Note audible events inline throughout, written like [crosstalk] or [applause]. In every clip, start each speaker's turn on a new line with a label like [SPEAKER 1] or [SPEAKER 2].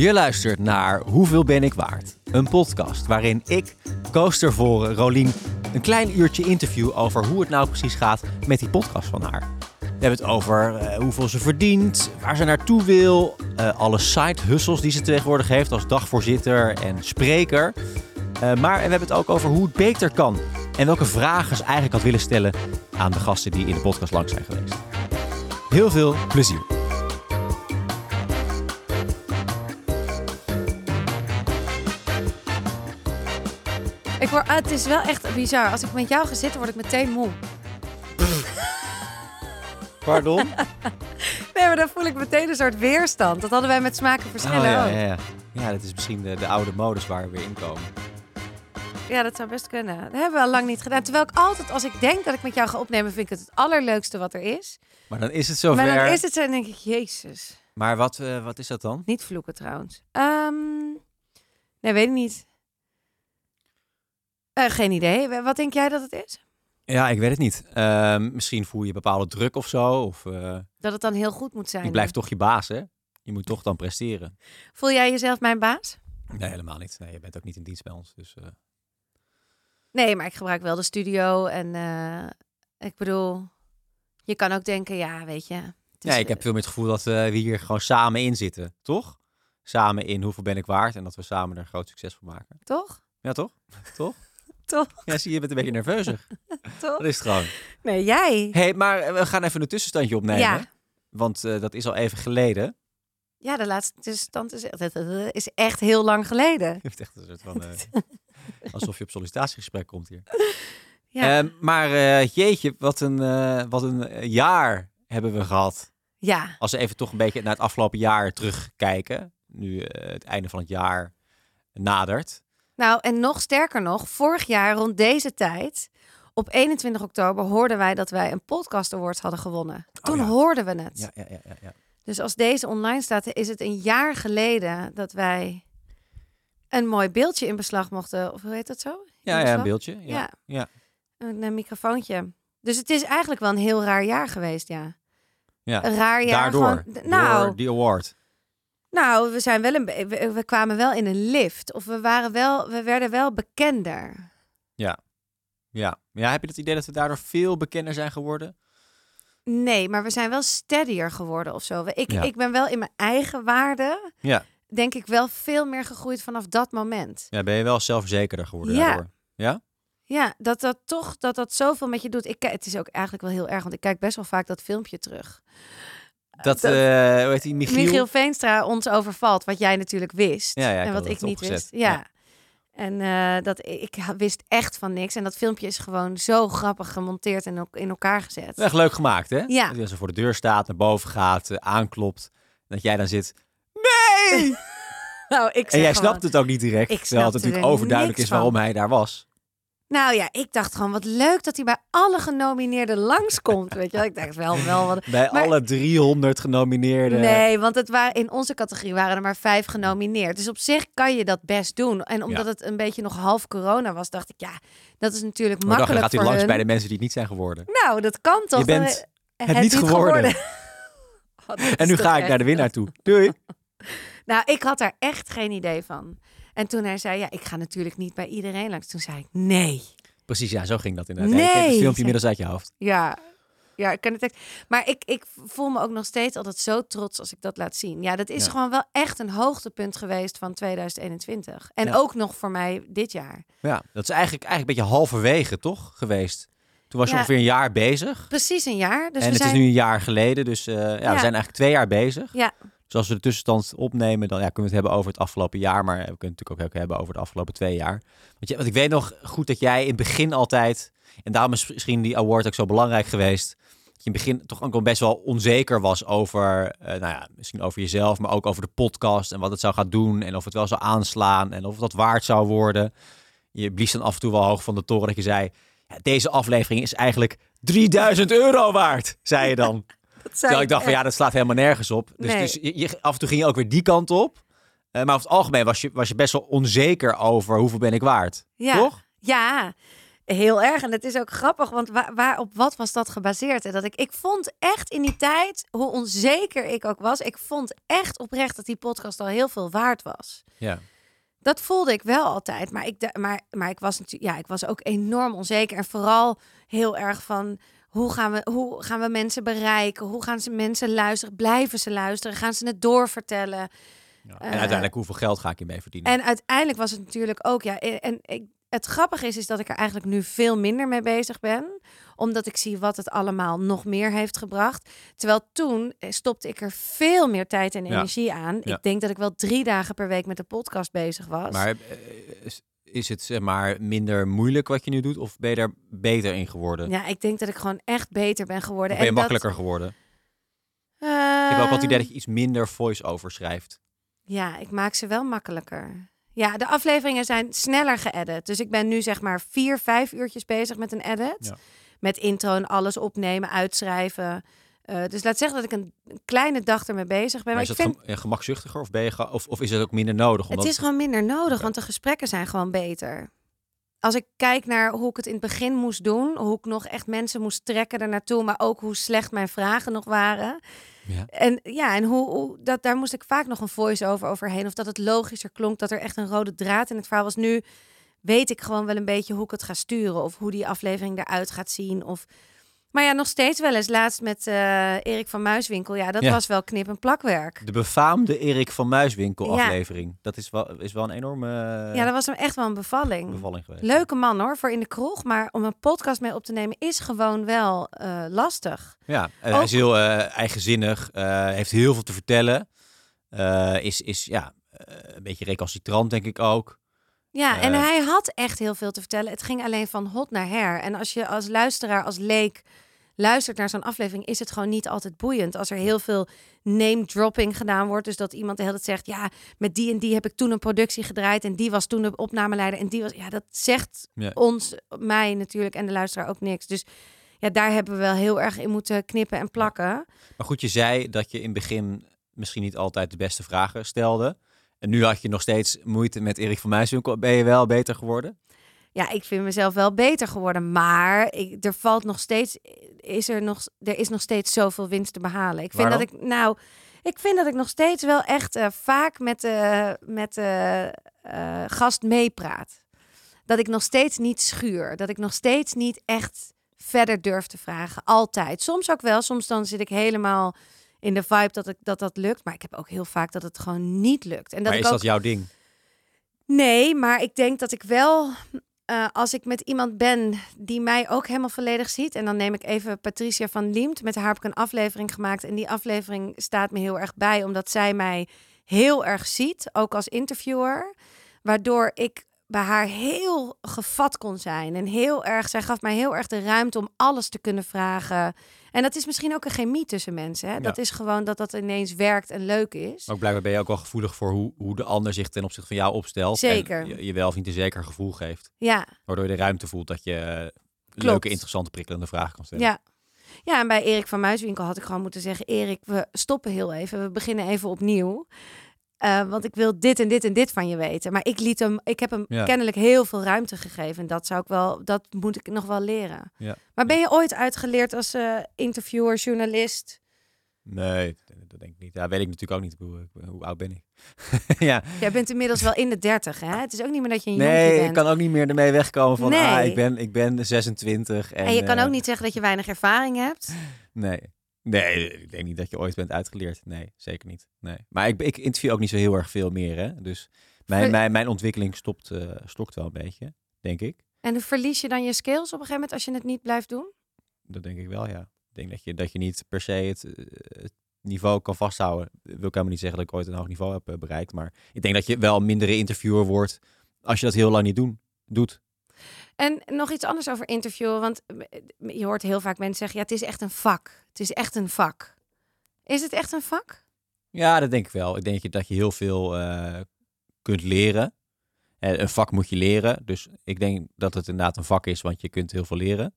[SPEAKER 1] Je luistert naar Hoeveel ben ik waard? Een podcast waarin ik, coaster Rolien, een klein uurtje interview over hoe het nou precies gaat met die podcast van haar. We hebben het over eh, hoeveel ze verdient, waar ze naartoe wil, eh, alle side hustles die ze tegenwoordig heeft als dagvoorzitter en spreker. Eh, maar we hebben het ook over hoe het beter kan en welke vragen ze eigenlijk had willen stellen aan de gasten die in de podcast langs zijn geweest. Heel veel plezier.
[SPEAKER 2] Ik ah, het is wel echt bizar. Als ik met jou ga zitten, word ik meteen moe. [laughs]
[SPEAKER 1] Pardon?
[SPEAKER 2] Nee, maar dan voel ik meteen een soort weerstand. Dat hadden wij met smaken verschillen
[SPEAKER 1] Oh, ja,
[SPEAKER 2] ook.
[SPEAKER 1] ja, ja. ja, dat is misschien de, de oude modus waar we weer in komen.
[SPEAKER 2] Ja, dat zou best kunnen. Dat hebben we al lang niet gedaan. Terwijl ik altijd, als ik denk dat ik met jou ga opnemen, vind ik het het allerleukste wat er is.
[SPEAKER 1] Maar dan is het zover.
[SPEAKER 2] Maar dan is het zo en denk ik, jezus.
[SPEAKER 1] Maar wat, eh, wat is dat dan?
[SPEAKER 2] Niet vloeken trouwens. Ehm, nee, weet ik niet. Eh, geen idee. Wat denk jij dat het is?
[SPEAKER 1] Ja, ik weet het niet. Ehm, misschien voel je bepaalde druk of zo. Of eh,
[SPEAKER 2] Dat het dan heel goed moet zijn.
[SPEAKER 1] je blijft toch je baas, hè? Je moet toch dan presteren.
[SPEAKER 2] Voel jij jezelf mijn baas?
[SPEAKER 1] Nee, helemaal niet. Nee, je bent ook niet in dienst bij ons. Dus, eh,
[SPEAKER 2] Nee, maar ik gebruik wel de studio. En ik bedoel, je kan ook denken, ja, weet je.
[SPEAKER 1] Nee, ik heb veel meer het gevoel dat we hier gewoon samen in zitten, toch? Samen in hoeveel ben ik waard en dat we samen er een groot succes van maken.
[SPEAKER 2] Toch?
[SPEAKER 1] Ja, toch? [laughs] toch?
[SPEAKER 2] Toch?
[SPEAKER 1] Ja, zie je, je bent een beetje nerveuzig. [laughs]
[SPEAKER 2] Toch?
[SPEAKER 1] Dat is het gewoon.
[SPEAKER 2] Nee, jij.
[SPEAKER 1] hey, maar eh, we gaan even een tussenstandje opnemen.
[SPEAKER 2] Ja.
[SPEAKER 1] Want eh, dat is al even geleden.
[SPEAKER 2] Ja, de laatste tussenstand is echt, is echt heel lang geleden.
[SPEAKER 1] Je hebt echt een soort van... eh, [laughs] alsof je op sollicitatiegesprek komt hier.
[SPEAKER 2] Ja.
[SPEAKER 1] Ehm, maar jeetje, wat een, wat een jaar hebben we gehad.
[SPEAKER 2] ja.
[SPEAKER 1] Als we even toch een beetje naar het afgelopen jaar terugkijken. Nu het einde van het jaar nadert.
[SPEAKER 2] Nou, en nog sterker nog, vorig jaar rond deze tijd, op 21 oktober, hoorden wij dat wij een podcast award hadden gewonnen. Toen
[SPEAKER 1] Oh ja.
[SPEAKER 2] hoorden we het.
[SPEAKER 1] Ja, ja, ja, ja, ja.
[SPEAKER 2] Dus als deze online staat, is het een jaar geleden dat wij een mooi beeldje in beslag mochten. Of hoe heet dat zo? In
[SPEAKER 1] Ja, ja, een beeldje. Ja.
[SPEAKER 2] Ja.
[SPEAKER 1] Ja.
[SPEAKER 2] Een, een microfoontje. Dus het is eigenlijk wel een heel raar jaar geweest, ja.
[SPEAKER 1] Ja.
[SPEAKER 2] Een raar jaar.
[SPEAKER 1] Daardoor.
[SPEAKER 2] gewoon- nou,
[SPEAKER 1] Door die award.
[SPEAKER 2] Nou, we zijn wel een, we, we kwamen wel in een lift. Of we waren wel, we werden wel bekender.
[SPEAKER 1] Ja. Ja. ja, heb je het idee dat we daardoor veel bekender zijn geworden?
[SPEAKER 2] Nee, maar we zijn wel steadier geworden of zo. Ik,
[SPEAKER 1] Ja.
[SPEAKER 2] ik ben wel in mijn eigen waarde,
[SPEAKER 1] Ja.
[SPEAKER 2] denk ik wel veel meer gegroeid vanaf dat moment.
[SPEAKER 1] Ja, ben je wel zelfverzekerder geworden
[SPEAKER 2] Ja.
[SPEAKER 1] daardoor? Ja?
[SPEAKER 2] Ja, dat dat toch dat dat zoveel met je doet. Ik, het is ook eigenlijk wel heel erg, want ik kijk best wel vaak dat filmpje terug.
[SPEAKER 1] Dat,
[SPEAKER 2] Dat-
[SPEAKER 1] eh hoe heet die, Michiel?
[SPEAKER 2] Michiel Veenstra ons overvalt, wat jij natuurlijk wist.
[SPEAKER 1] Ja, ja, ik
[SPEAKER 2] en wat ik niet
[SPEAKER 1] opgezet.
[SPEAKER 2] wist. Ja. En eh, dat ik wist echt van niks. En dat filmpje is gewoon zo grappig gemonteerd en ook in elkaar gezet.
[SPEAKER 1] Echt leuk gemaakt, hè?
[SPEAKER 2] Ja.
[SPEAKER 1] Dat zo voor de deur staat, naar boven gaat, eh, aanklopt. Dat jij dan zit, nee! [laughs]
[SPEAKER 2] Nou, ik
[SPEAKER 1] en jij
[SPEAKER 2] gewoon-
[SPEAKER 1] snapt het ook niet direct.
[SPEAKER 2] Ik
[SPEAKER 1] terwijl het natuurlijk
[SPEAKER 2] er
[SPEAKER 1] overduidelijk is waarom hij daar was.
[SPEAKER 2] Nou ja, ik dacht gewoon wat leuk dat hij bij alle genomineerden langskomt. Weet je wel? Ik dacht wel, wel wat.
[SPEAKER 1] Bij
[SPEAKER 2] Maar-
[SPEAKER 1] alle 300 genomineerden.
[SPEAKER 2] Nee, want het waren, in onze categorie waren er maar vijf genomineerd. Dus op zich kan je dat best doen. En omdat
[SPEAKER 1] Ja.
[SPEAKER 2] het een beetje nog half corona was, dacht ik, ja, dat is natuurlijk
[SPEAKER 1] Maar dan
[SPEAKER 2] makkelijk
[SPEAKER 1] gaat hij langs
[SPEAKER 2] hun.
[SPEAKER 1] bij de mensen die het niet zijn geworden.
[SPEAKER 2] Nou, dat kan toch?
[SPEAKER 1] Je bent
[SPEAKER 2] Dan-
[SPEAKER 1] het niet geworden. [laughs] [laughs]
[SPEAKER 2] Oh,
[SPEAKER 1] En nu ga ik naar de winnaar toe. Doei. [laughs]
[SPEAKER 2] Nou, ik had daar echt geen idee van. En toen hij zei, ja, ik ga natuurlijk niet bij iedereen langs. Toen zei ik, nee.
[SPEAKER 1] Precies, ja, zo ging dat inderdaad.
[SPEAKER 2] Nee,
[SPEAKER 1] het filmpje inmiddels uit je hoofd.
[SPEAKER 2] Ja, ja, ik ken het echt. Maar ik, ik voel me ook nog steeds altijd zo trots als ik dat laat zien. Ja, dat is
[SPEAKER 1] Ja.
[SPEAKER 2] gewoon wel echt een hoogtepunt geweest van 2021. En
[SPEAKER 1] Ja.
[SPEAKER 2] ook nog voor mij dit jaar.
[SPEAKER 1] Ja, dat is eigenlijk, eigenlijk een beetje halverwege, toch, geweest? Toen was je
[SPEAKER 2] Ja.
[SPEAKER 1] ongeveer een jaar bezig.
[SPEAKER 2] Precies een jaar. Dus
[SPEAKER 1] en
[SPEAKER 2] we
[SPEAKER 1] het
[SPEAKER 2] zijn...
[SPEAKER 1] is nu een jaar geleden, dus eh, ja, we zijn eigenlijk twee jaar bezig.
[SPEAKER 2] Ja.
[SPEAKER 1] Dus als we de tussenstand opnemen, dan ja, kunnen we het hebben over het afgelopen jaar. Maar we kunnen het natuurlijk ook hebben over de afgelopen twee jaar. Want, je, want ik weet nog goed dat jij in het begin altijd, en daarom is misschien die award ook zo belangrijk geweest, dat je in het begin toch ook best wel onzeker was over, eh, nou ja, misschien over jezelf, maar ook over de podcast en wat het zou gaan doen en of het wel zou aanslaan en of dat waard zou worden. Je blies dan af en toe wel hoog van de toren dat je zei, ja, deze aflevering is eigenlijk 3000 euro waard, zei je dan. [laughs] Terwijl ik dacht van ja, dat slaat helemaal nergens op. Dus,
[SPEAKER 2] Nee.
[SPEAKER 1] dus je, je- af en toe ging je ook weer die kant op. Eh, maar over het algemeen was je, was je best wel onzeker over hoeveel ben ik waard.
[SPEAKER 2] Ja.
[SPEAKER 1] Toch?
[SPEAKER 2] Ja, Heel erg. En het is ook grappig, want waar, waar, op wat was dat gebaseerd? En dat ik, ik vond echt in die tijd, hoe onzeker ik ook was, ik vond echt oprecht dat die podcast al heel veel waard was.
[SPEAKER 1] Ja.
[SPEAKER 2] Dat voelde ik wel altijd. Maar ik, maar, maar ik was natuurlijk, ja, ik was ook enorm onzeker. En vooral heel erg van hoe gaan we, hoe gaan we mensen bereiken? Hoe gaan ze mensen luisteren? Blijven ze luisteren? Gaan ze het doorvertellen?
[SPEAKER 1] Ja. En uiteindelijk, hoeveel geld ga ik hiermee verdienen?
[SPEAKER 2] En uiteindelijk was het natuurlijk ook, ja. En ik, het grappige is, is dat ik er eigenlijk nu veel minder mee bezig ben. Omdat ik zie wat het allemaal nog meer heeft gebracht. Terwijl toen eh, stopte ik er veel meer tijd en energie aan. Ik denk dat ik wel drie dagen per week met de podcast bezig was.
[SPEAKER 1] Maar eh, is het zeg maar minder moeilijk wat je nu doet? Of ben je daar beter in geworden?
[SPEAKER 2] Ja, ik denk dat ik gewoon echt beter ben geworden.
[SPEAKER 1] ben je makkelijker geworden? ik heb ook het idee dat je iets minder voice-over schrijft.
[SPEAKER 2] Ja, ik maak ze wel makkelijker. Ja, de afleveringen zijn sneller geëdit. Dus ik ben nu zeg maar vier, vijf uurtjes bezig met een edit. Met intro en alles opnemen, uitschrijven. Uh, dus laat zeggen dat ik een, kleine dag ermee bezig ben.
[SPEAKER 1] Maar, is het vind... gemakzuchtiger of, ben je of, of is het ook minder nodig?
[SPEAKER 2] Omdat... Het is gewoon minder nodig, want de gesprekken zijn gewoon beter. Als ik kijk naar hoe ik het in het begin moest doen, hoe ik nog echt mensen moest trekken er naartoe, maar ook hoe slecht mijn vragen nog waren. Ja. En ja, en hoe, hoe, dat, daar moest ik vaak nog een voice-over overheen. Of dat het logischer klonk, dat er echt een rode draad in het verhaal was. Nu weet ik gewoon wel een beetje hoe ik het ga sturen. Of hoe die aflevering eruit gaat zien. Of maar ja, nog steeds wel eens. Laatst met uh, Erik van Muiswinkel. Ja, dat was wel knip en plakwerk.
[SPEAKER 1] De befaamde Erik van Muiswinkel aflevering. Dat is wel, is wel een enorme...
[SPEAKER 2] ja, dat was hem echt wel een bevalling.
[SPEAKER 1] Bevalling geweest.
[SPEAKER 2] Leuke man hoor, voor in de kroeg. Maar om een podcast mee op te nemen is gewoon wel uh, lastig.
[SPEAKER 1] Ja, hij is heel eigenzinnig. heeft heel veel te vertellen. is, is ja, een beetje recalcitrant denk ik ook.
[SPEAKER 2] Ja, en hij had echt heel veel te vertellen. Het ging alleen van hot naar her. En als je als luisteraar, als leek luistert naar zo'n aflevering, is het gewoon niet altijd boeiend. Als er heel veel name dropping gedaan wordt. Dus dat iemand de hele tijd zegt: Ja, met die en die heb ik toen een productie gedraaid. En die was toen de opnameleider. En die was. Ja, dat zegt ons, mij natuurlijk en de luisteraar ook niks. Dus ja, daar hebben we wel heel erg in moeten knippen en plakken.
[SPEAKER 1] Maar goed, je zei dat je in het begin misschien niet altijd de beste vragen stelde. En nu had je nog steeds moeite met Erik van Muiswinkel. Ben je wel beter geworden?
[SPEAKER 2] Ja, ik vind mezelf wel beter geworden. Maar ik, er valt nog steeds, is er nog, er is nog steeds zoveel winst te behalen. Ik vind dat ik, nou, ik vind dat ik nog steeds wel echt uh, vaak met de, met de uh, gast meepraat. Dat ik nog steeds niet schuur. Dat ik nog steeds niet echt verder durf te vragen. Altijd. Soms ook wel. Soms dan zit ik helemaal in de vibe dat, ik, dat dat lukt. Maar ik heb ook heel vaak dat het gewoon niet lukt. En dat
[SPEAKER 1] maar is dat jouw ding?
[SPEAKER 2] Nee, maar ik denk dat ik wel, uh, als ik met iemand ben die mij ook helemaal volledig ziet. En dan neem ik even Patricia van Liemt. Met haar heb ik een aflevering gemaakt. En die aflevering staat me heel erg bij, omdat zij mij heel erg ziet, ook als interviewer. Waardoor ik bij haar heel gevat kon zijn. En heel erg, zij gaf mij heel erg de ruimte om alles te kunnen vragen. En dat is misschien ook een chemie tussen mensen. Hè? Dat is gewoon dat dat ineens werkt en leuk is.
[SPEAKER 1] ook blijkbaar ben je ook wel gevoelig voor hoe, hoe de ander zich ten opzichte van jou opstelt.
[SPEAKER 2] Zeker.
[SPEAKER 1] En je, je wel of niet een zeker gevoel geeft.
[SPEAKER 2] Ja.
[SPEAKER 1] Waardoor je de ruimte voelt dat je eh, leuke, interessante, prikkelende vragen kan stellen.
[SPEAKER 2] Ja. Ja, en bij Erik van Muiswinkel had ik gewoon moeten zeggen: Erik, we stoppen heel even. We beginnen even opnieuw. Uh, want ik wil dit en dit en dit van je weten. Maar ik liet hem, ik heb hem kennelijk heel veel ruimte gegeven. En dat zou ik wel, dat moet ik nog wel leren.
[SPEAKER 1] Ja.
[SPEAKER 2] Maar ben je ooit uitgeleerd als uh, interviewer, journalist?
[SPEAKER 1] Nee, dat denk ik niet. Ja, weet ik natuurlijk ook niet. Hoe, hoe oud ben ik? [laughs] ja.
[SPEAKER 2] Jij bent inmiddels wel in de dertig, hè? Het is ook niet meer dat je een
[SPEAKER 1] nee,
[SPEAKER 2] bent.
[SPEAKER 1] ik kan ook niet meer ermee wegkomen van, nee. ah, ik ben, ik ben 26. En,
[SPEAKER 2] en je kan
[SPEAKER 1] uh,
[SPEAKER 2] ook niet zeggen dat je weinig ervaring hebt.
[SPEAKER 1] Nee. Nee, ik denk niet dat je ooit bent uitgeleerd. Nee, zeker niet. Nee. Maar ik, ik interview ook niet zo heel erg veel meer. Hè? Dus mijn, mijn, mijn ontwikkeling stopt, uh, stokt wel een beetje, denk ik.
[SPEAKER 2] En verlies je dan je skills op een gegeven moment als je het niet blijft doen?
[SPEAKER 1] Dat denk ik wel, ja. Ik denk dat je, dat je niet per se het, het niveau kan vasthouden. Wil ik helemaal niet zeggen dat ik ooit een hoog niveau heb uh, bereikt. Maar ik denk dat je wel een mindere interviewer wordt als je dat heel lang niet doen, doet.
[SPEAKER 2] En nog iets anders over interviewen, want je hoort heel vaak mensen zeggen, ja, het is echt een vak. Het is echt een vak. Is het echt een vak?
[SPEAKER 1] Ja, dat denk ik wel. Ik denk dat je heel veel uh, kunt leren. En een vak moet je leren. Dus ik denk dat het inderdaad een vak is, want je kunt heel veel leren.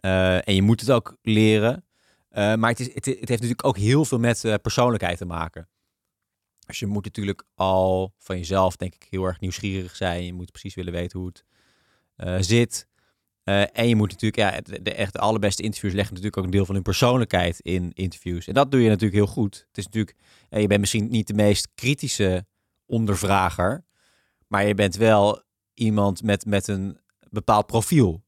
[SPEAKER 1] En je moet het ook leren. Maar het, is, het, het, heeft natuurlijk ook heel veel met persoonlijkheid te maken. Dus je moet natuurlijk al van jezelf, denk ik, heel erg nieuwsgierig zijn. Je moet precies willen weten hoe het zit. Eh, en je moet natuurlijk, ja, de, echt de allerbeste interviews leggen natuurlijk ook een deel van hun persoonlijkheid in interviews. En dat doe je natuurlijk heel goed. Het is natuurlijk, eh, je bent misschien niet de meest kritische ondervrager, maar je bent wel iemand met, met een bepaald profiel.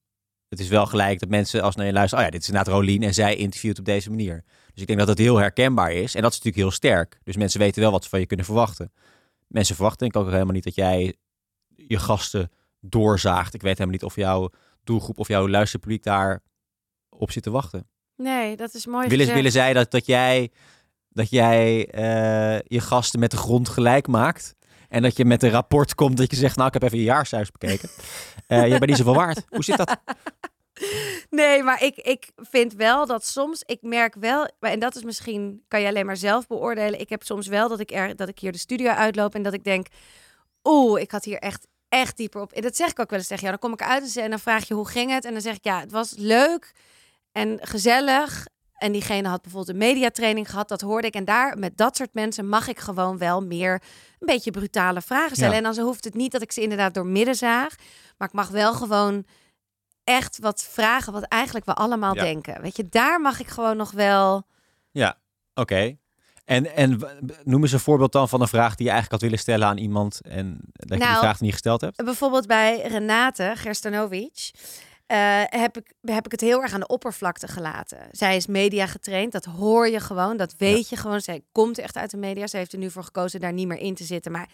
[SPEAKER 1] Het is wel gelijk dat mensen als naar je luisteren, oh ja, dit is inderdaad Rolien en zij interviewt op deze manier. Dus ik denk dat het heel herkenbaar is en dat is natuurlijk heel sterk. Dus mensen weten wel wat ze van je kunnen verwachten. Mensen verwachten denk ik ook helemaal niet dat jij je gasten doorzaagt. Ik weet helemaal niet of jouw doelgroep of jouw luisterpubliek daar op zit te wachten.
[SPEAKER 2] Nee, dat is mooi
[SPEAKER 1] Willen, willen zij dat, dat jij, dat jij eh, je gasten met de grond gelijk maakt? En dat je met een rapport komt dat je zegt, nou, ik heb even je jaarcijfers bekeken. [laughs] Eh je bent niet zoveel waard. Hoe zit dat? [laughs]
[SPEAKER 2] Nee, maar ik, ik vind wel dat soms, ik merk wel, en dat is misschien, kan je alleen maar zelf beoordelen. Ik heb soms wel dat ik, er, dat ik hier de studio uitloop en dat ik denk, oeh, ik had hier echt, echt dieper op. En dat zeg ik ook wel eens tegen jou. Dan kom ik uit en ze- dan vraag je hoe ging het? En dan zeg ik, ja, het was leuk en gezellig. En diegene had bijvoorbeeld een mediatraining gehad, dat hoorde ik. En daar, met dat soort mensen, mag ik gewoon wel meer een beetje brutale vragen stellen.
[SPEAKER 1] Ja.
[SPEAKER 2] En dan zo hoeft het niet dat ik ze inderdaad door midden zaag. Maar ik mag wel gewoon echt wat vragen wat eigenlijk we allemaal
[SPEAKER 1] Ja.
[SPEAKER 2] denken. Weet je, daar mag ik gewoon nog wel...
[SPEAKER 1] Ja, oké. En, en noem eens een voorbeeld dan van een vraag die je eigenlijk had willen stellen aan iemand en dat je die
[SPEAKER 2] Nou,
[SPEAKER 1] vraag niet gesteld hebt.
[SPEAKER 2] Bijvoorbeeld bij Renate Gerstanovic eh, heb, ik, heb ik het heel erg aan de oppervlakte gelaten. Zij is media getraind, dat hoor je gewoon, dat weet je gewoon. Zij komt echt uit de media, ze heeft er nu voor gekozen daar niet meer in te zitten. Maar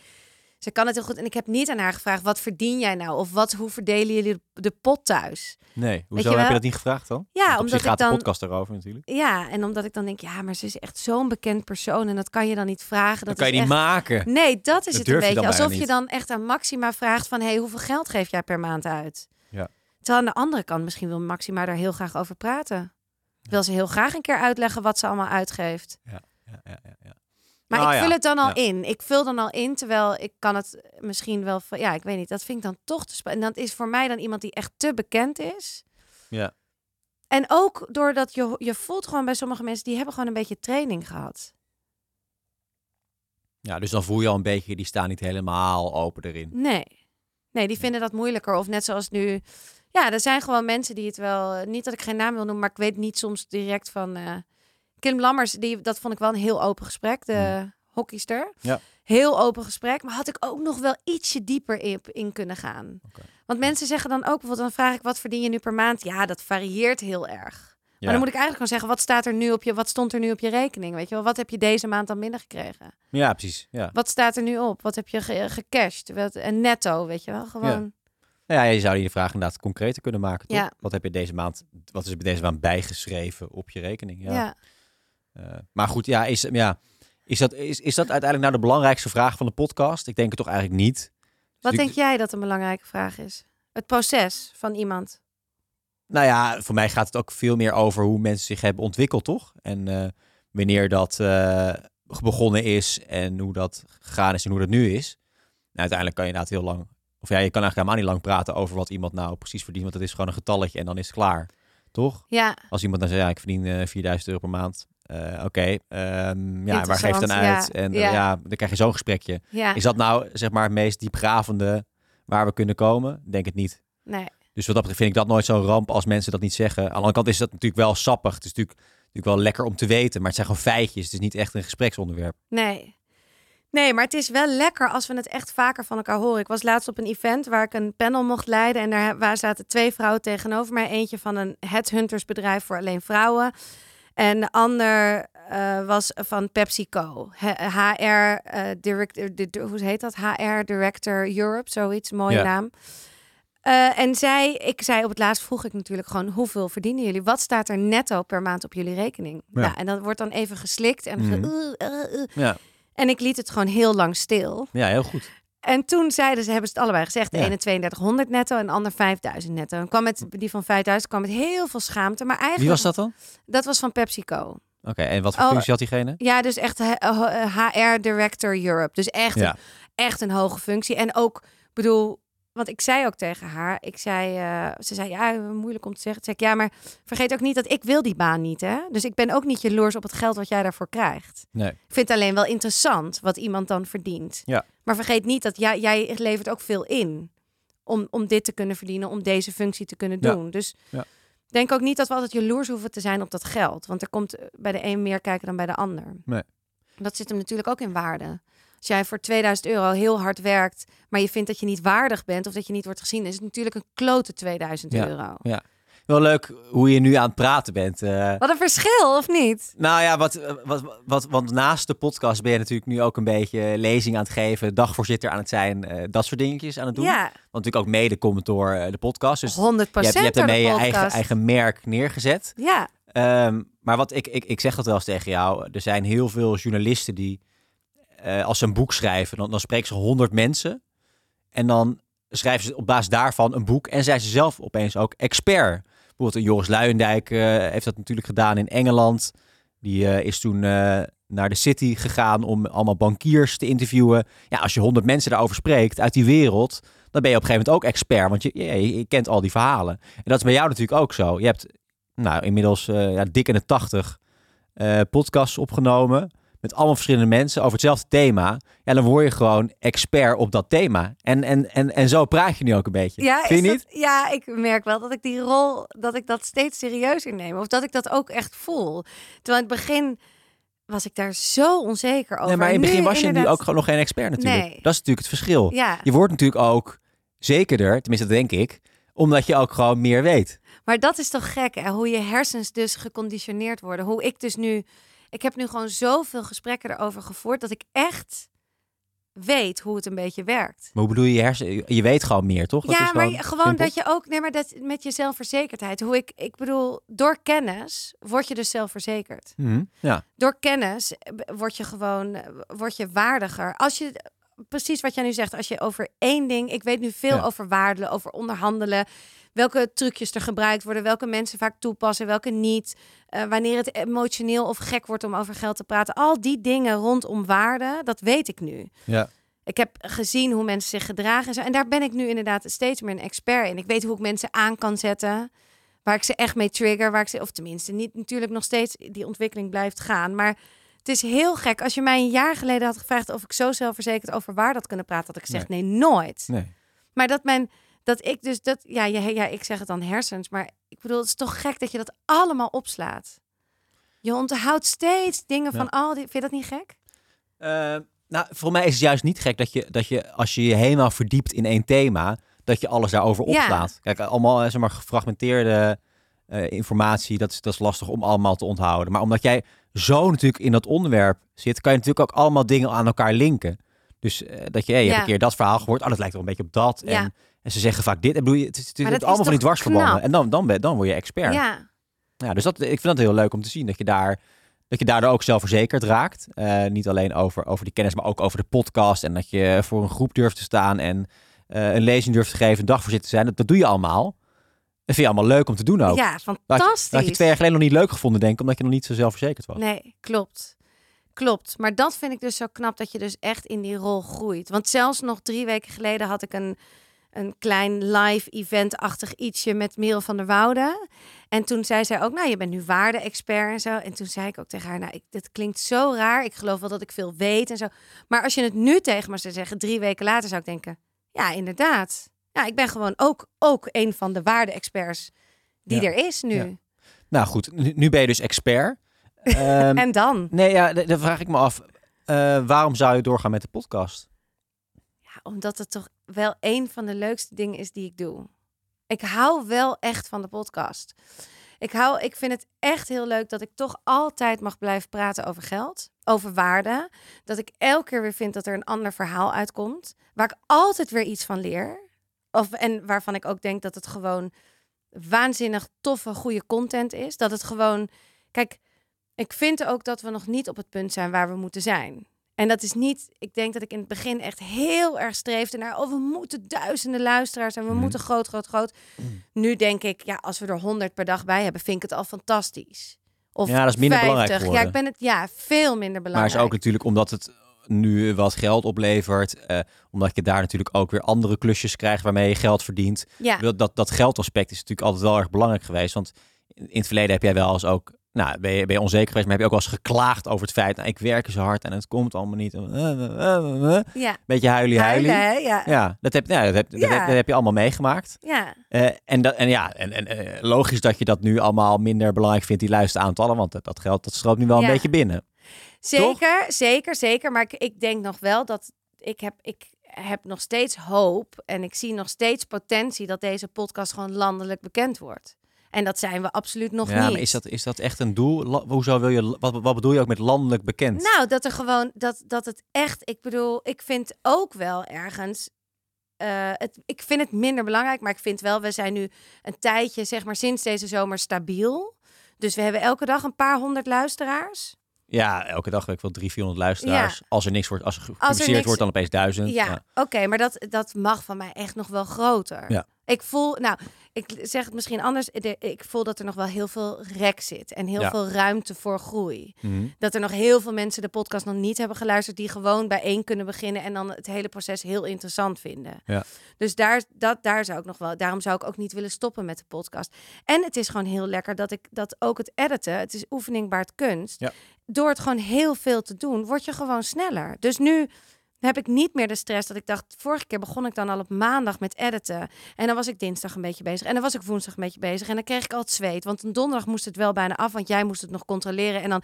[SPEAKER 2] ze kan het heel goed. En ik heb niet aan haar gevraagd, wat verdien jij nou? Of wat, hoe verdelen jullie de pot thuis?
[SPEAKER 1] Nee, hoezo
[SPEAKER 2] je
[SPEAKER 1] heb je dat niet gevraagd dan?
[SPEAKER 2] Ja,
[SPEAKER 1] Want
[SPEAKER 2] omdat
[SPEAKER 1] zich gaat
[SPEAKER 2] ik dan-
[SPEAKER 1] de podcast erover natuurlijk.
[SPEAKER 2] Ja, en omdat ik dan denk, ja, maar ze is echt zo'n bekend persoon en dat kan je dan niet vragen.
[SPEAKER 1] Dat
[SPEAKER 2] Dat
[SPEAKER 1] kan je niet
[SPEAKER 2] echt...
[SPEAKER 1] maken.
[SPEAKER 2] Nee, dat is
[SPEAKER 1] Dat
[SPEAKER 2] het een beetje. Alsof je dan echt aan Maxima vraagt van... hey, hoeveel geld geef jij per maand uit?
[SPEAKER 1] Ja.
[SPEAKER 2] Terwijl aan de andere kant misschien wil Maxima daar heel graag over praten. Wil ze heel graag een keer uitleggen wat ze allemaal uitgeeft.
[SPEAKER 1] Ja, ja, ja, ja.
[SPEAKER 2] Maar
[SPEAKER 1] Nou
[SPEAKER 2] ik
[SPEAKER 1] ja,
[SPEAKER 2] vul het dan al
[SPEAKER 1] ja.
[SPEAKER 2] in. Ik vul dan al in, terwijl ik kan het misschien wel... van- Ja, ik weet niet. Dat vind ik dan toch te spannend. En dat is voor mij dan iemand die echt te bekend is.
[SPEAKER 1] Ja.
[SPEAKER 2] En ook doordat je, je voelt gewoon bij sommige mensen... die hebben gewoon een beetje training gehad.
[SPEAKER 1] Ja, dus dan voel je al een beetje, die staan niet helemaal open erin.
[SPEAKER 2] Nee. Nee, die vinden dat moeilijker. Of net zoals nu. Ja, er zijn gewoon mensen die het wel. Niet dat ik geen naam wil noemen, maar ik weet niet soms direct van. eh Kim Lammers, die, dat vond ik wel een heel open gesprek. De hockeyster.
[SPEAKER 1] Ja.
[SPEAKER 2] Heel open gesprek. Maar had ik ook nog wel ietsje dieper in, in kunnen gaan. Want mensen zeggen dan ook bijvoorbeeld, dan vraag ik wat verdien je nu per maand? Ja, dat varieert heel erg.
[SPEAKER 1] Ja.
[SPEAKER 2] Maar dan moet ik eigenlijk gewoon zeggen, wat staat er nu op je, wat stond er nu op je rekening? Weet je wel, wat heb je deze maand dan binnengekregen?
[SPEAKER 1] ja, precies. Ja.
[SPEAKER 2] Wat staat er nu op? Wat heb je ge- gecashed? Wat, en netto, weet je wel? Gewoon.
[SPEAKER 1] Nou ja, je zou die vraag inderdaad concreter kunnen maken, toch?
[SPEAKER 2] Ja.
[SPEAKER 1] Wat heb je deze maand, wat is er deze maand bijgeschreven op je rekening?
[SPEAKER 2] Ja.
[SPEAKER 1] Eh, maar goed, ja, is, ja, is, dat, is, is dat uiteindelijk nou de belangrijkste vraag van de podcast? Ik denk het toch eigenlijk niet.
[SPEAKER 2] Wat
[SPEAKER 1] Dus
[SPEAKER 2] denk jij dat een belangrijke vraag is? Het proces van iemand.
[SPEAKER 1] Nou ja, voor mij gaat het ook veel meer over hoe mensen zich hebben ontwikkeld, toch? En eh, wanneer dat eh, begonnen is en hoe dat gegaan is en hoe dat nu is. Nou, uiteindelijk kan je inderdaad heel lang, of ja, je kan eigenlijk helemaal niet lang praten over wat iemand nou precies verdient, want dat is gewoon een getalletje en dan is het klaar, toch?
[SPEAKER 2] Ja,
[SPEAKER 1] Als iemand dan zegt, ja, ik verdien eh 4000 euro per maand. Eh, Oké, ehm, ja, waar geef je het
[SPEAKER 2] Interessant,
[SPEAKER 1] dan uit?
[SPEAKER 2] ja,
[SPEAKER 1] En eh,
[SPEAKER 2] ja.
[SPEAKER 1] ja. dan krijg je zo'n gesprekje.
[SPEAKER 2] ja.
[SPEAKER 1] Is dat nou, zeg maar, het meest diepgravende waar we kunnen komen? Denk het niet.
[SPEAKER 2] Nee.
[SPEAKER 1] Dus wat dat betreft vind ik dat nooit zo'n ramp als mensen dat niet zeggen. Aan de andere kant is dat natuurlijk wel sappig. Het is natuurlijk, natuurlijk wel lekker om te weten, maar het zijn gewoon feitjes. Het is niet echt een gespreksonderwerp.
[SPEAKER 2] Nee. Nee, maar het is wel lekker als we het echt vaker van elkaar horen. Ik was laatst op een event waar ik een panel mocht leiden. En daar waar zaten twee vrouwen tegenover mij. Eentje van een headhuntersbedrijf voor alleen vrouwen. En de ander eh, was van PepsiCo. HR, eh, director, hoe heet dat? HR Director Europe, zoiets. Mooie
[SPEAKER 1] Ja.
[SPEAKER 2] naam. Eh, en zij, ik zei op het laatst vroeg ik natuurlijk gewoon hoeveel verdienen jullie? Wat staat er netto per maand op jullie rekening?
[SPEAKER 1] Ja.
[SPEAKER 2] Nou, en dat wordt dan even geslikt en
[SPEAKER 1] Mhm.
[SPEAKER 2] uh, uh, uh.
[SPEAKER 1] Ja,
[SPEAKER 2] En ik liet het gewoon heel lang stil.
[SPEAKER 1] ja heel goed.
[SPEAKER 2] En toen zeiden ze, hebben ze het allebei gezegd, de
[SPEAKER 1] Ja.
[SPEAKER 2] ene 3200 netto en de ander 5000 netto. En kwam met die van 5000 kwam met heel veel schaamte, maar eigenlijk
[SPEAKER 1] Wie was dat dan?
[SPEAKER 2] dat was van PepsiCo.
[SPEAKER 1] Oké, en wat voor
[SPEAKER 2] Oh.
[SPEAKER 1] functie had diegene?
[SPEAKER 2] Ja, dus echt eh, eh, HR Director Europe. Dus echt,
[SPEAKER 1] Ja.
[SPEAKER 2] echt een hoge functie. En ook, bedoel, want ik zei ook tegen haar, ik zei, eh, ze zei, ja, moeilijk om te zeggen. Toen zei ik, ja, maar vergeet ook niet dat ik wil die baan niet, hè. Dus ik ben ook niet jaloers op het geld wat jij daarvoor krijgt.
[SPEAKER 1] Nee.
[SPEAKER 2] Ik vind het alleen wel interessant wat iemand dan verdient.
[SPEAKER 1] Ja.
[SPEAKER 2] Maar vergeet niet dat jij, jij levert ook veel in. om, om dit te kunnen verdienen, om deze functie te kunnen
[SPEAKER 1] Ja.
[SPEAKER 2] doen. Dus
[SPEAKER 1] Ja.
[SPEAKER 2] denk ook niet dat we altijd jaloers hoeven te zijn op dat geld. Want er komt bij de een meer kijken dan bij de ander.
[SPEAKER 1] Nee.
[SPEAKER 2] Dat zit hem natuurlijk ook in waarde. Als jij voor 2000 euro heel hard werkt, maar je vindt dat je niet waardig bent of dat je niet wordt gezien, is het natuurlijk een klote 2000
[SPEAKER 1] Ja.
[SPEAKER 2] euro.
[SPEAKER 1] Wel leuk hoe je nu aan het praten bent. eh.
[SPEAKER 2] Wat een verschil, of niet?
[SPEAKER 1] Nou ja, wat, wat, wat, want naast de podcast ben je natuurlijk nu ook een beetje lezing aan het geven, dagvoorzitter aan het zijn, eh, dat soort dingetjes aan het doen.
[SPEAKER 2] Ja,
[SPEAKER 1] Want natuurlijk ook mede komt door eh, de podcast. Dus
[SPEAKER 2] 100
[SPEAKER 1] je hebt, je hebt daarmee je eigen, eigen merk neergezet.
[SPEAKER 2] Ja,
[SPEAKER 1] Ehm, maar wat ik, ik, ik zeg dat wel eens tegen jou. Er zijn heel veel journalisten die, eh, als ze een boek schrijven, dan, dan spreken ze honderd mensen. En dan schrijven ze op basis daarvan een boek. En zijn ze zelf opeens ook expert. Bijvoorbeeld Joris Luijendijk eh, heeft dat natuurlijk gedaan in Engeland. Die eh, is toen naar de City gegaan om allemaal bankiers te interviewen. Ja, als je honderd mensen daarover spreekt uit die wereld, dan ben je op een gegeven moment ook expert. Want je, je, kent al die verhalen. En dat is bij jou natuurlijk ook zo. Je hebt nou, inmiddels ja, dik in de tachtig podcasts opgenomen. Met allemaal verschillende mensen over hetzelfde thema. Ja, dan word je gewoon expert op dat thema. En, en, en, en zo praat je nu ook een beetje.
[SPEAKER 2] ja,
[SPEAKER 1] Vind je niet?
[SPEAKER 2] ja, ik merk wel dat ik die rol, dat ik dat steeds serieus inneem. Of dat ik dat ook echt voel. Terwijl in het begin was ik daar zo onzeker over.
[SPEAKER 1] Nee, maar in het begin was je nu ook gewoon nog geen expert natuurlijk.
[SPEAKER 2] Nee.
[SPEAKER 1] Dat is natuurlijk het verschil.
[SPEAKER 2] Ja,
[SPEAKER 1] Je wordt natuurlijk ook zekerder, tenminste dat denk ik, omdat je ook gewoon meer weet.
[SPEAKER 2] maar dat is toch gek, hè? Hoe je hersens dus geconditioneerd worden. Hoe ik dus nu... Ik heb nu gewoon zoveel gesprekken erover gevoerd... dat ik echt weet hoe het een beetje werkt.
[SPEAKER 1] Maar hoe bedoel je, je hersen? Je weet gewoon meer, toch? Dat
[SPEAKER 2] ja,
[SPEAKER 1] is
[SPEAKER 2] maar gewoon
[SPEAKER 1] simpel.
[SPEAKER 2] dat je ook, nee, maar dat met je zelfverzekerdheid. Hoe ik, ik bedoel, door kennis word je dus zelfverzekerd.
[SPEAKER 1] Mhm, Ja,
[SPEAKER 2] Door kennis word je gewoon, word je waardiger. Als je, precies wat jij nu zegt, als je over één ding, ik weet nu veel
[SPEAKER 1] Ja.
[SPEAKER 2] over waardelen, over onderhandelen. Welke trucjes er gebruikt worden, welke mensen vaak toepassen, welke niet. eh, wanneer het emotioneel of gek wordt om over geld te praten. Al die dingen rondom waarde, dat weet ik nu.
[SPEAKER 1] ja.
[SPEAKER 2] Ik heb gezien hoe mensen zich gedragen en zo. En daar ben ik nu inderdaad steeds meer een expert in. Ik weet hoe ik mensen aan kan zetten. Waar ik ze echt mee trigger. Waar ik ze, of tenminste, niet natuurlijk nog steeds die ontwikkeling blijft gaan. Maar het is heel gek. Als je mij een jaar geleden had gevraagd of ik zo zelfverzekerd over waar had kunnen praten, had ik gezegd nee, nooit.
[SPEAKER 1] Nee.
[SPEAKER 2] Maar dat mijn dat ik dus dat ja, ja, ja, ik zeg het dan hersens, maar ik bedoel, het is toch gek dat je dat allemaal opslaat. Je onthoudt steeds dingen
[SPEAKER 1] Ja.
[SPEAKER 2] van al die. Vind je dat niet gek?
[SPEAKER 1] Eh, nou, voor mij is het juist niet gek dat je, dat je, als je je helemaal verdiept in één thema, dat je alles daarover
[SPEAKER 2] Ja.
[SPEAKER 1] opslaat. Kijk, allemaal eh, zeg maar, gefragmenteerde eh, informatie, dat is, dat is lastig om allemaal te onthouden. Maar omdat jij zo natuurlijk in dat onderwerp zit, kan je natuurlijk ook allemaal dingen aan elkaar linken. Dus eh, dat je, hey, je hebt een keer dat verhaal gehoord, oh, dat lijkt wel een beetje op dat.
[SPEAKER 2] Ja.
[SPEAKER 1] En, en ze zeggen vaak dit. En bedoel, je, het is, het
[SPEAKER 2] Maar dat is
[SPEAKER 1] allemaal van die dwarsverbanden.
[SPEAKER 2] knap?
[SPEAKER 1] En dan, dan, ben, dan word je expert.
[SPEAKER 2] Ja.
[SPEAKER 1] Ja, dus dat, ik vind dat heel leuk om te zien dat je daar dat je daardoor ook zelfverzekerd raakt. Eh, niet alleen over, over die kennis, maar ook over de podcast. En dat je voor een groep durft te staan en een lezing durft te geven, een dagvoorzitter te zijn. Dat, dat doe je allemaal. Dat vind je allemaal leuk om te doen ook.
[SPEAKER 2] Ja, fantastisch.
[SPEAKER 1] Dat had je twee jaar geleden nog niet leuk gevonden, denk ik, omdat je nog niet zo zelfverzekerd was.
[SPEAKER 2] Nee, klopt. Klopt. Maar dat vind ik dus zo knap dat je dus echt in die rol groeit. Want zelfs nog drie weken geleden had ik een, een klein live event-achtig ietsje met Merel van der Woude. En toen zei zij ook, nou, je bent nu waarde-expert en zo. En toen zei ik ook tegen haar, nou, ik, dit klinkt zo raar. Ik geloof wel dat ik veel weet en zo. Maar als je het nu tegen me zou zeggen, drie weken later, zou ik denken, ja, inderdaad. Ja, ik ben gewoon ook, ook een van de waarde-experts die
[SPEAKER 1] Ja.
[SPEAKER 2] er is nu.
[SPEAKER 1] Ja. Nou goed, nu, nu ben je dus expert. [laughs] Ehm,
[SPEAKER 2] En dan?
[SPEAKER 1] nee, ja, dan vraag ik me af, eh, waarom zou je doorgaan met de podcast?
[SPEAKER 2] Ja, omdat het toch wel een van de leukste dingen is die ik doe. Ik hou wel echt van de podcast. Ik, hou, ik vind het echt heel leuk dat ik toch altijd mag blijven praten over geld, over waarde. Dat ik elke keer weer vind dat er een ander verhaal uitkomt, waar ik altijd weer iets van leer. Of, en waarvan ik ook denk dat het gewoon waanzinnig toffe, goede content is. Dat het gewoon. Kijk, ik vind ook dat we nog niet op het punt zijn waar we moeten zijn. En dat is niet, ik denk dat ik in het begin echt heel erg streefde naar, oh, we moeten duizenden luisteraars en we
[SPEAKER 1] Mhm.
[SPEAKER 2] moeten groot, groot, groot. Nu denk ik, ja, als we er 100 per dag bij hebben, vind ik het al fantastisch. Of
[SPEAKER 1] Ja, dat is minder belangrijk
[SPEAKER 2] 50. Ja,
[SPEAKER 1] geworden.
[SPEAKER 2] ik ben het, ja, veel minder
[SPEAKER 1] Maar
[SPEAKER 2] belangrijk.
[SPEAKER 1] is ook natuurlijk omdat het nu wat geld oplevert. eh, omdat je daar natuurlijk ook weer andere klusjes krijgt waarmee je geld verdient.
[SPEAKER 2] ja,
[SPEAKER 1] Dat, dat, dat geldaspect is natuurlijk altijd wel erg belangrijk geweest. Want in het verleden heb jij wel eens ook nou, ben je, ben je onzeker geweest, maar heb je ook wel eens geklaagd over het feit, nou, ik werk zo hard en het komt allemaal niet. Eh, eh,
[SPEAKER 2] Ja.
[SPEAKER 1] Beetje huilie huilie.
[SPEAKER 2] Huilen? Ja.
[SPEAKER 1] Ja, dat heb, ja, dat, heb, dat,
[SPEAKER 2] Ja.
[SPEAKER 1] heb, dat heb je allemaal meegemaakt.
[SPEAKER 2] ja.
[SPEAKER 1] En, dat, en ja, en, en logisch dat je dat nu allemaal minder belangrijk vindt, die luisteraantallen, want dat, dat geld dat stroomt nu wel een beetje binnen.
[SPEAKER 2] Zeker, zeker, zeker. Maar ik, ik denk nog wel dat ik heb, ik heb nog steeds hoop en ik zie nog steeds potentie dat deze podcast gewoon landelijk bekend wordt. En dat zijn we absoluut nog
[SPEAKER 1] ja,
[SPEAKER 2] niet.
[SPEAKER 1] maar is dat, is dat echt een doel? Hoezo wil je, wat, wat bedoel je ook met landelijk bekend?
[SPEAKER 2] Nou, dat er gewoon, dat, dat het echt, ik bedoel, ik vind ook wel ergens, eh, het, ik vind het minder belangrijk, maar ik vind wel, we zijn nu een tijdje, zeg maar sinds deze zomer stabiel. Dus we hebben elke dag een paar honderd luisteraars.
[SPEAKER 1] Ja, elke dag heb ik wel drie, 400 luisteraars. Als er niks wordt, als er gepubliceerd
[SPEAKER 2] niks-
[SPEAKER 1] wordt, dan opeens duizend.
[SPEAKER 2] Ja, oké, maar dat, dat mag van mij echt nog wel groter.
[SPEAKER 1] Ja.
[SPEAKER 2] Ik voel, nou, ik zeg het misschien anders. de- Ik voel dat er nog wel heel veel rek zit en heel
[SPEAKER 1] Ja.
[SPEAKER 2] veel ruimte voor groei.
[SPEAKER 1] Mhm.
[SPEAKER 2] Dat er nog heel veel mensen de podcast nog niet hebben geluisterd, die gewoon bijeen kunnen beginnen en dan het hele proces heel interessant vinden.
[SPEAKER 1] Ja.
[SPEAKER 2] Dus daar, dat, daar zou ik nog wel, daarom zou ik ook niet willen stoppen met de podcast. En het is gewoon heel lekker dat ik dat ook het editen, het is oefening baart kunst.
[SPEAKER 1] Ja.
[SPEAKER 2] Door het gewoon heel veel te doen, word je gewoon sneller. Dus nu heb ik niet meer de stress dat ik dacht, vorige keer begon ik dan al op maandag met editen. En dan was ik dinsdag een beetje bezig. En dan was ik woensdag een beetje bezig. En dan kreeg ik al het zweet. Want een donderdag moest het wel bijna af, want jij moest het nog controleren. En dan,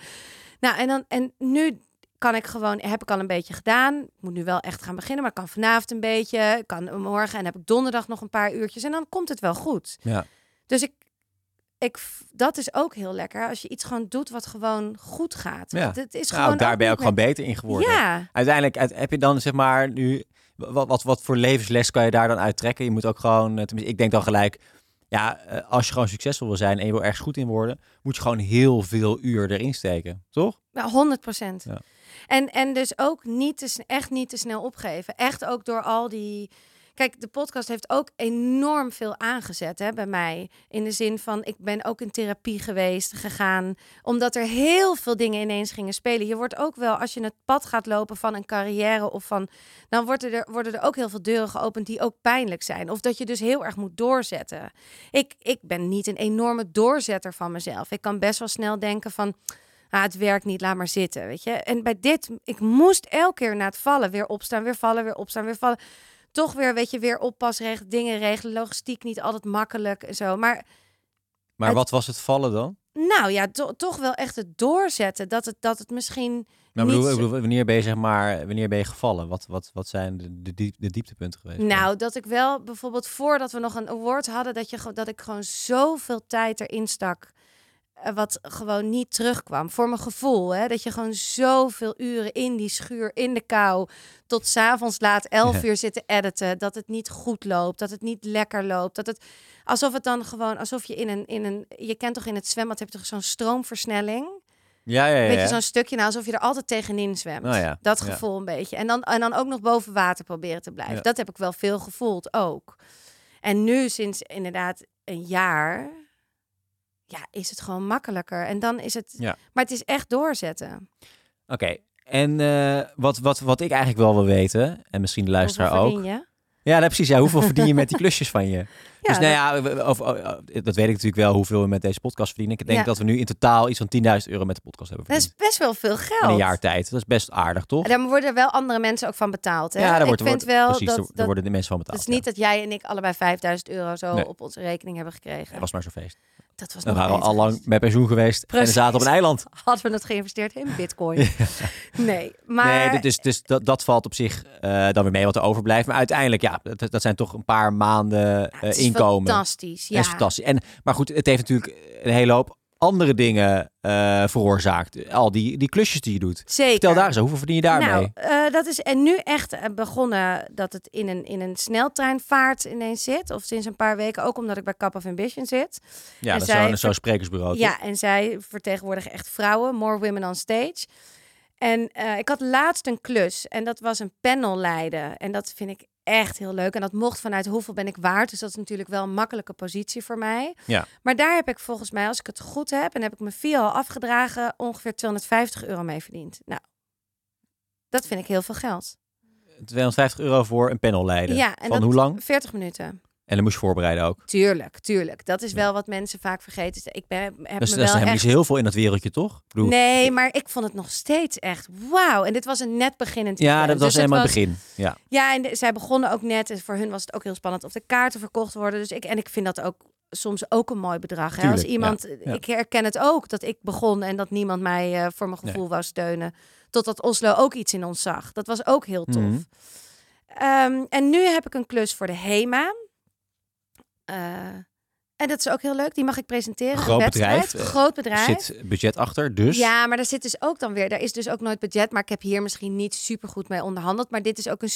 [SPEAKER 2] nou, en dan, en nu kan ik gewoon, heb ik al een beetje gedaan. Ik moet nu wel echt gaan beginnen, maar kan vanavond een beetje. Kan morgen en heb ik donderdag nog een paar uurtjes. En dan komt het wel goed.
[SPEAKER 1] Ja.
[SPEAKER 2] Dus ik, ik, dat is ook heel lekker als je iets gewoon doet wat gewoon goed gaat.
[SPEAKER 1] Ja.
[SPEAKER 2] Het is
[SPEAKER 1] Nou,
[SPEAKER 2] gewoon
[SPEAKER 1] daar ben je ook gewoon beter in geworden.
[SPEAKER 2] Ja,
[SPEAKER 1] Uiteindelijk uit- heb je dan zeg maar nu wat, wat, wat voor levensles kan je daar dan uittrekken? Je moet ook gewoon, eh, tenminste, ik denk dan gelijk, ja, eh, als je gewoon succesvol wil zijn en je wil ergens goed in worden, moet je gewoon heel veel uur erin steken, toch?
[SPEAKER 2] Nou, 100 procent.
[SPEAKER 1] Ja.
[SPEAKER 2] En, en dus ook niet te, echt niet te snel opgeven. Echt ook door al die. Kijk, de podcast heeft ook enorm veel aangezet hè, bij mij. In de zin van, ik ben ook in therapie geweest, gegaan. Omdat er heel veel dingen ineens gingen spelen. Je wordt ook wel, als je het pad gaat lopen van een carrière of van... Dan worden er, worden er ook heel veel deuren geopend die ook pijnlijk zijn. Of dat je dus heel erg moet doorzetten. Ik, ik ben niet een enorme doorzetter van mezelf. Ik kan best wel snel denken van ah, het werkt niet, laat maar zitten, weet je. En bij dit, ik moest elke keer na het vallen weer opstaan, weer vallen, weer opstaan, weer vallen. Toch weer, weet je, weer oppasregelen, dingen regelen, logistiek niet altijd makkelijk en zo. Maar
[SPEAKER 1] Maar
[SPEAKER 2] Het-
[SPEAKER 1] wat was het vallen dan?
[SPEAKER 2] nou ja, to- toch wel echt het doorzetten, dat het, dat het misschien
[SPEAKER 1] Nou,
[SPEAKER 2] niet
[SPEAKER 1] bedoel, bedoel, wanneer ben je zeg maar, wanneer ben je gevallen? Wat, wat, wat zijn de, de, diep- de dieptepunten geweest?
[SPEAKER 2] Nou, dat ik wel bijvoorbeeld voordat we nog een award hadden, dat, je, dat ik gewoon zoveel tijd erin stak. Eh, Wat gewoon niet terugkwam. Voor mijn gevoel. Hè? Dat je gewoon zoveel uren in die schuur, in de kou. Tot s'avonds laat, elf
[SPEAKER 1] Ja.
[SPEAKER 2] uur zitten editen. Dat het niet goed loopt. Dat het niet lekker loopt. Dat het, alsof het dan gewoon, alsof je in een, in een. Je kent toch in het zwembad heb je toch zo'n stroomversnelling?
[SPEAKER 1] ja, ja, ja.
[SPEAKER 2] Weet je,
[SPEAKER 1] ja.
[SPEAKER 2] zo'n stukje, nou, alsof je er altijd tegenin zwemt.
[SPEAKER 1] Nou ja,
[SPEAKER 2] Dat gevoel een beetje. En dan, en dan ook nog boven water proberen te blijven. Dat heb ik wel veel gevoeld ook. En nu, sinds inderdaad een jaar, ja, is het gewoon makkelijker. En dan is het,
[SPEAKER 1] Ja.
[SPEAKER 2] maar het is echt doorzetten.
[SPEAKER 1] Oké, en eh, wat, wat, wat ik eigenlijk wel wil weten, en misschien de luisteraar ook.
[SPEAKER 2] je?
[SPEAKER 1] Ja, nou, precies. Ja, hoeveel [laughs] verdien je met die klusjes van je? dus
[SPEAKER 2] Ja,
[SPEAKER 1] nou ja, of, oh, oh, dat weet ik natuurlijk wel hoeveel we met deze podcast verdienen. Ik denk
[SPEAKER 2] Ja.
[SPEAKER 1] dat we nu in totaal iets van 10.000 euro met de podcast hebben
[SPEAKER 2] dat is
[SPEAKER 1] verdiend.
[SPEAKER 2] best wel veel geld.
[SPEAKER 1] In een jaar tijd. Dat is best aardig, toch?
[SPEAKER 2] Daar worden wel andere mensen ook van betaald. Hè?
[SPEAKER 1] Ja, daar wordt,
[SPEAKER 2] ik vind
[SPEAKER 1] wordt-
[SPEAKER 2] wel
[SPEAKER 1] precies,
[SPEAKER 2] dat,
[SPEAKER 1] daar-
[SPEAKER 2] dat
[SPEAKER 1] worden de mensen van betaald.
[SPEAKER 2] het is niet dat jij en ik allebei 5000 euro zo
[SPEAKER 1] Nee.
[SPEAKER 2] op onze rekening hebben gekregen.
[SPEAKER 1] Het was maar zo'n feest.
[SPEAKER 2] Dat was
[SPEAKER 1] We waren al lang met pensioen geweest en
[SPEAKER 2] Precies.
[SPEAKER 1] zaten op een eiland. [laughs]
[SPEAKER 2] Hadden we het geïnvesteerd in bitcoin? [laughs] Nee, maar...
[SPEAKER 1] Nee, dus, dus dat, dat valt op zich eh, dan weer mee wat er overblijft. Maar uiteindelijk, ja, dat, dat zijn toch een paar maanden eh,
[SPEAKER 2] het is
[SPEAKER 1] inkomen.
[SPEAKER 2] fantastisch, ja.
[SPEAKER 1] Dat is fantastisch. En, maar goed, het heeft natuurlijk een hele hoop andere dingen eh, veroorzaakt. Al die, die klusjes die je doet.
[SPEAKER 2] Zeker.
[SPEAKER 1] Vertel daar eens, hoeveel verdien je daarmee?
[SPEAKER 2] Nou, eh, dat is en nu echt eh, begonnen dat het in een, in een sneltreinvaart ineens zit. Of sinds een paar weken, ook omdat ik bij Cup of Ambition zit.
[SPEAKER 1] ja,
[SPEAKER 2] en
[SPEAKER 1] dat is
[SPEAKER 2] zij
[SPEAKER 1] zo'n zo'n sprekersbureau. toch?
[SPEAKER 2] Ja, en zij vertegenwoordigen echt vrouwen, more women on stage. En ik had laatst een klus en dat was een panel leiden. En dat vind ik echt heel leuk. En dat mocht vanuit hoeveel ben ik waard. Dus dat is natuurlijk wel een makkelijke positie voor mij.
[SPEAKER 1] Ja.
[SPEAKER 2] Maar daar heb ik volgens mij, als ik het goed heb en heb ik mijn fee al afgedragen, ongeveer 250 euro mee verdiend. Nou, dat vind ik heel veel geld.
[SPEAKER 1] 250 euro voor een panel leiden.
[SPEAKER 2] Ja, en
[SPEAKER 1] Van hoe lang?
[SPEAKER 2] 40 minuten.
[SPEAKER 1] En dan moest je voorbereiden ook.
[SPEAKER 2] Tuurlijk, tuurlijk. Dat is
[SPEAKER 1] Ja.
[SPEAKER 2] wel wat mensen vaak vergeten. Dus Ik ben, heb
[SPEAKER 1] Dus
[SPEAKER 2] me
[SPEAKER 1] is
[SPEAKER 2] wel echt...
[SPEAKER 1] niet heel veel in dat wereldje, toch? Ik bedoel,
[SPEAKER 2] Nee, maar ik vond het nog steeds echt wauw. En dit was een net beginnend
[SPEAKER 1] Ja,
[SPEAKER 2] event.
[SPEAKER 1] dat was
[SPEAKER 2] Dus het
[SPEAKER 1] helemaal het begin. Ja.
[SPEAKER 2] Ja, en de- zij begonnen ook net. En voor hun was het ook heel spannend of de kaarten verkocht worden. Dus ik, en ik vind dat ook soms ook een mooi bedrag. Hè? Als iemand,
[SPEAKER 1] ja.
[SPEAKER 2] ik herken het ook dat ik begon en dat niemand mij eh, voor mijn gevoel wou steunen. Totdat Oslo ook iets in ons zag. Dat was ook heel tof.
[SPEAKER 1] Mhm.
[SPEAKER 2] Ehm, en nu heb ik een klus voor de HEMA. Eh, en dat is ook heel leuk. Die mag ik presenteren.
[SPEAKER 1] Groot
[SPEAKER 2] Een wedstrijd.
[SPEAKER 1] bedrijf, eh,
[SPEAKER 2] Groot
[SPEAKER 1] Er
[SPEAKER 2] bedrijf.
[SPEAKER 1] zit budget achter, dus.
[SPEAKER 2] Ja, maar daar zit dus ook dan weer. Daar is dus ook nooit budget. Maar ik heb hier misschien niet super goed mee onderhandeld. Maar dit is ook een